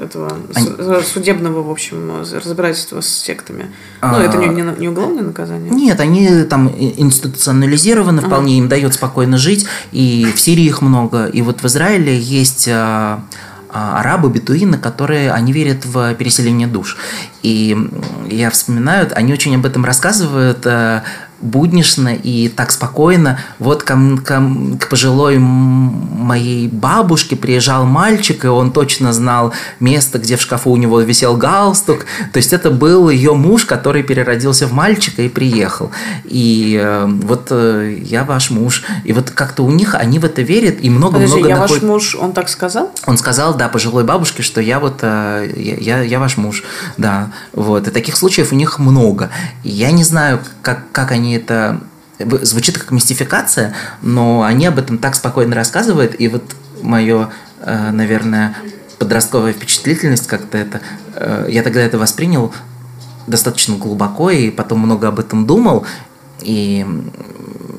этого Они... судебного, в общем, разбирательства с сектами. Ну, а... это не, не, не уголовное наказание? Нет, они там институционализированы, ага. вполне им дают спокойно жить. И в Сирии их много. И вот в Израиле есть а, а, арабы, бедуины, которые, они верят в переселение душ. И я вспоминаю, они очень об этом рассказывают, э, буднично и так спокойно. Вот к, к, к пожилой моей бабушке приезжал мальчик, и он точно знал место, где в шкафу у него висел галстук. То есть это был ее муж, который переродился в мальчика и приехал. И э, вот э, я ваш муж. И вот как-то у них они в это верят и много-много. Подожди, я наход... ваш муж, он так сказал? Он сказал, да, пожилой бабушке, что я вот э, я, я, я ваш муж, да, вот. И таких случаев у них много. И я не знаю, как как они они это звучит как мистификация, но они об этом так спокойно рассказывают, и вот мое, э, наверное, подростковая впечатлительность как-то это, э, я тогда это воспринял достаточно глубоко и потом много об этом думал, и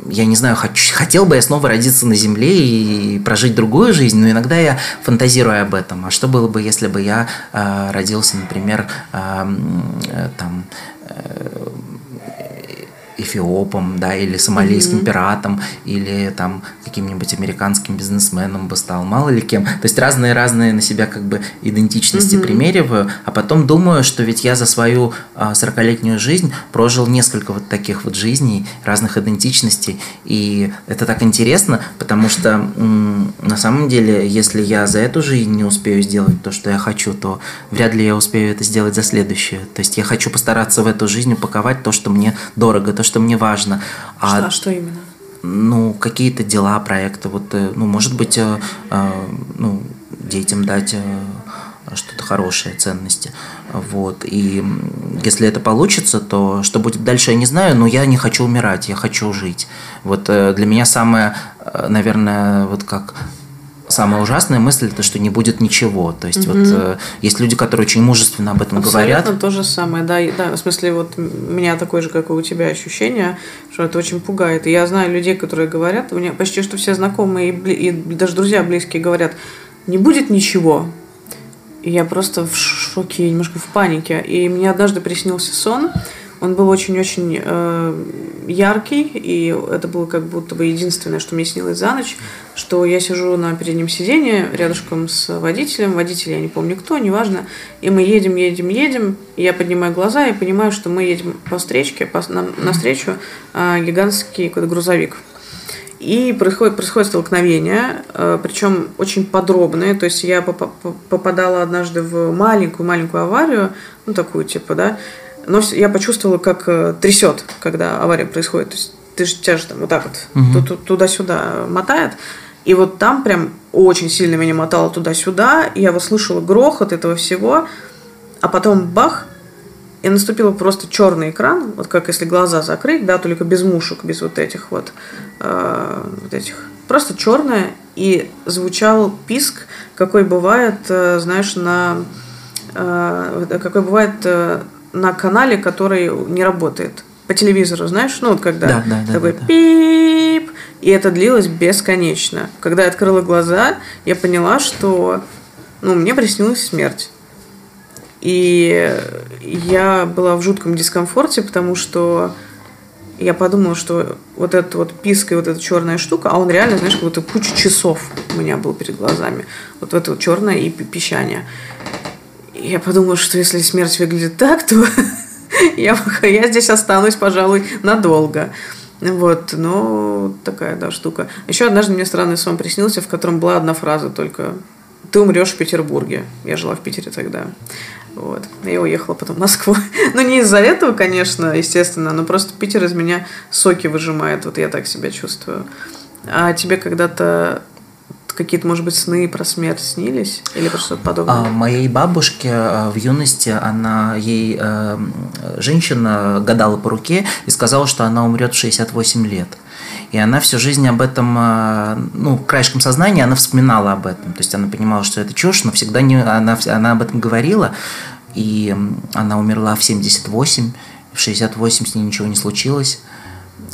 я не знаю, хочу, хотел бы я снова родиться на Земле и прожить другую жизнь, но иногда я фантазирую об этом. А что было бы, если бы я э, родился, например, э, э, там, э, эфиопом, да, или сомалийским mm-hmm. пиратом, или там каким-нибудь американским бизнесменом бы стал, мало ли кем. То есть разные-разные на себя как бы идентичности mm-hmm. примериваю, а потом думаю, что ведь я за свою а, 40-летнюю жизнь прожил несколько вот таких вот жизней, разных идентичностей, и это так интересно, потому что на самом деле, если я за эту жизнь не успею сделать то, что я хочу, то вряд ли я успею это сделать за следующую. То есть я хочу постараться в эту жизнь упаковать то, что мне дорого, то, что мне важно. А, что, а что именно? Ну, какие-то дела, проекты. Вот, э, ну, может быть, э, э, ну, детям дать что-то хорошее, ценности. Вот. И если это получится, то что будет дальше, я не знаю, но я не хочу умирать, я хочу жить. Вот для меня самое, наверное, вот как самая ужасная мысль это что не будет ничего. То есть угу. вот э, есть люди, которые очень мужественно об этом Абсолютно говорят. то же самое, да, да. В смысле вот у меня такое же, как и у тебя ощущение, что это очень пугает. И я знаю людей, которые говорят, у меня почти что все знакомые и, и даже друзья близкие говорят, не будет ничего. И я просто в шоке, немножко в панике. И мне однажды приснился сон, он был очень-очень э, яркий, и это было как будто бы единственное, что мне снилось за ночь, что я сижу на переднем сиденье рядышком с водителем, водитель я не помню кто, неважно, и мы едем, едем, едем, и я поднимаю глаза и понимаю, что мы едем по встречке, по, на, навстречу э, гигантский какой-то грузовик. И происходит, происходит столкновение, э, причем очень подробное. То есть я попадала однажды в маленькую-маленькую аварию, ну такую типа, да, но я почувствовала, как э, трясет, когда авария происходит. То есть ты же тебя же там вот так вот угу. туда-сюда мотает. И вот там прям очень сильно меня мотало туда-сюда. Я вот слышала грохот этого всего. А потом бах, и наступил просто черный экран, вот как если глаза закрыть, да, только без мушек, без вот этих вот, э, вот этих. Просто черное, и звучал писк, какой бывает, э, знаешь, на э, какой бывает э, на канале, который не работает. По телевизору, знаешь, ну вот когда да, да, такой да, да. пип, и это длилось бесконечно. Когда я открыла глаза, я поняла, что ну, мне приснилась смерть. И я была в жутком дискомфорте, потому что я подумала, что вот этот вот писк и вот эта черная штука, а он реально, знаешь, как будто куча часов у меня был перед глазами. Вот это вот черное и пищание я подумала, что если смерть выглядит так, то *laughs* я, я здесь останусь, пожалуй, надолго. Вот, ну, такая, да, штука. Еще однажды мне странный сон приснился, в котором была одна фраза только «Ты умрешь в Петербурге». Я жила в Питере тогда. Вот. Я уехала потом в Москву. *laughs* ну, не из-за этого, конечно, естественно, но просто Питер из меня соки выжимает. Вот я так себя чувствую. А тебе когда-то какие-то, может быть, сны про смерть снились или про что-то подобное? А, моей бабушке в юности, она, ей э, женщина гадала по руке и сказала, что она умрет в 68 лет. И она всю жизнь об этом, ну, краешком сознания она вспоминала об этом. То есть она понимала, что это чушь, но всегда не, она, она об этом говорила. И она умерла в 78, в 68 с ней ничего не случилось.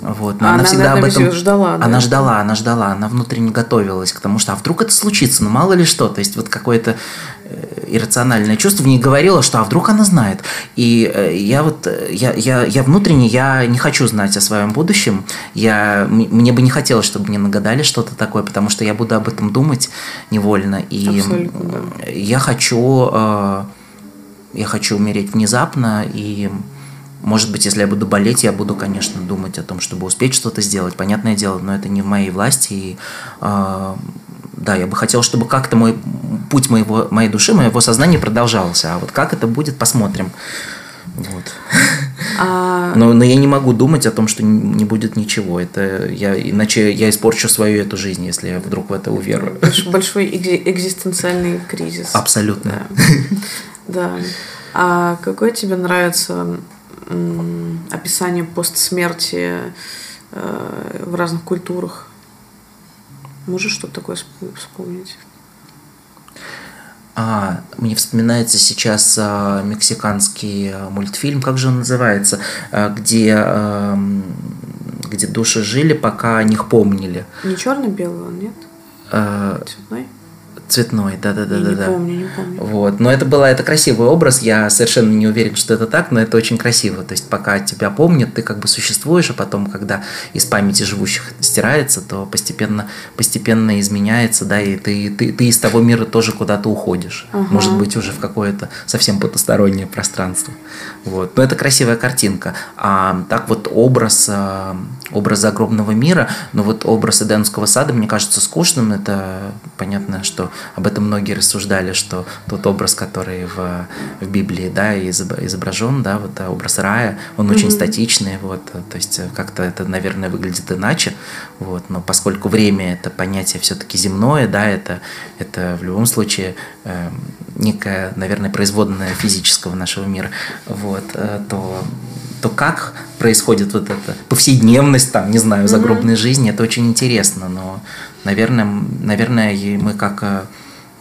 Вот. Но а она, она всегда об этом ждала. Да? Она ждала, она ждала, она внутренне готовилась к тому, что а вдруг это случится, ну мало ли что. То есть вот какое-то э, иррациональное чувство в ней говорило, что а вдруг она знает. И э, я вот, э, я, я, я внутренне, я не хочу знать о своем будущем. Я, мне бы не хотелось, чтобы мне нагадали что-то такое, потому что я буду об этом думать невольно. И Абсолютно, да. я хочу, я хочу умереть внезапно и может быть, если я буду болеть, я буду, конечно, думать о том, чтобы успеть что-то сделать. Понятное дело, но это не в моей власти. И, э, да, я бы хотел, чтобы как-то мой путь моего, моей души, моего сознания продолжался. А вот как это будет, посмотрим. Вот. А... *laughs* Но, но я не могу думать о том, что не будет ничего. Это я, иначе я испорчу свою эту жизнь, если я вдруг в это уверую. Большой экзистенциальный кризис. Абсолютно. Да. *laughs* да. А какой тебе нравится описание постсмерти э, в разных культурах. Можешь что-то такое вспомнить? А, мне вспоминается сейчас а, мексиканский а, мультфильм, как же он называется, а, где, а, где души жили, пока о них помнили. Не черно-белый он, нет? А, Цветной? Цветной, да, да, да, да, не да. помню, не помню. Вот, но это была это красивый образ. Я совершенно не уверен, что это так, но это очень красиво. То есть пока тебя помнят, ты как бы существуешь, а потом, когда из памяти живущих стирается, то постепенно, постепенно изменяется, да, и ты, ты, ты из того мира тоже куда-то уходишь. Ага. Может быть, уже в какое-то совсем потустороннее пространство. Вот, но это красивая картинка. А так вот образ, а, образ загробного мира, но вот образ Эденского сада мне кажется скучным. Это понятно, что об этом многие рассуждали, что тот образ, который в, в Библии да, изображен, да, вот образ рая, он mm-hmm. очень статичный, вот, то есть как-то это, наверное, выглядит иначе, вот, но поскольку время это понятие все-таки земное, да, это, это в любом случае э, некая, наверное, производная физического нашего мира, вот, э, то то как происходит вот эта повседневность, там, не знаю, загробной mm-hmm. жизни, это очень интересно, но, наверное, наверное, мы как э,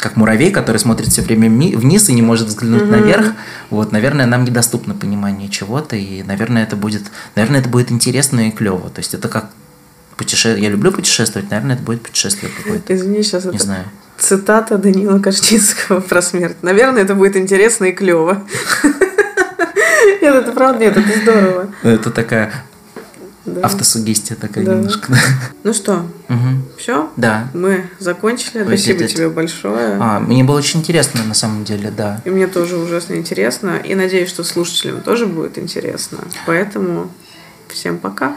как муравей, который смотрит все время вниз и не может взглянуть mm-hmm. наверх. Вот, наверное, нам недоступно понимание чего-то, и, наверное, это будет, наверное, это будет интересно и клево. То есть это как путешествие. Я люблю путешествовать, наверное, это будет путешествие какое-то. Извини, сейчас не это знаю. цитата Данила Кашчинского *laughs* про смерть. Наверное, это будет интересно и клево. *laughs* Нет, это правда, нет, это здорово. Это такая да. автосугестия такая да. немножко. Ну что, угу. все? Да. Мы закончили. Спасибо тебе большое. А, мне было очень интересно, на самом деле, да. И мне тоже ужасно интересно. И надеюсь, что слушателям тоже будет интересно. Поэтому всем пока.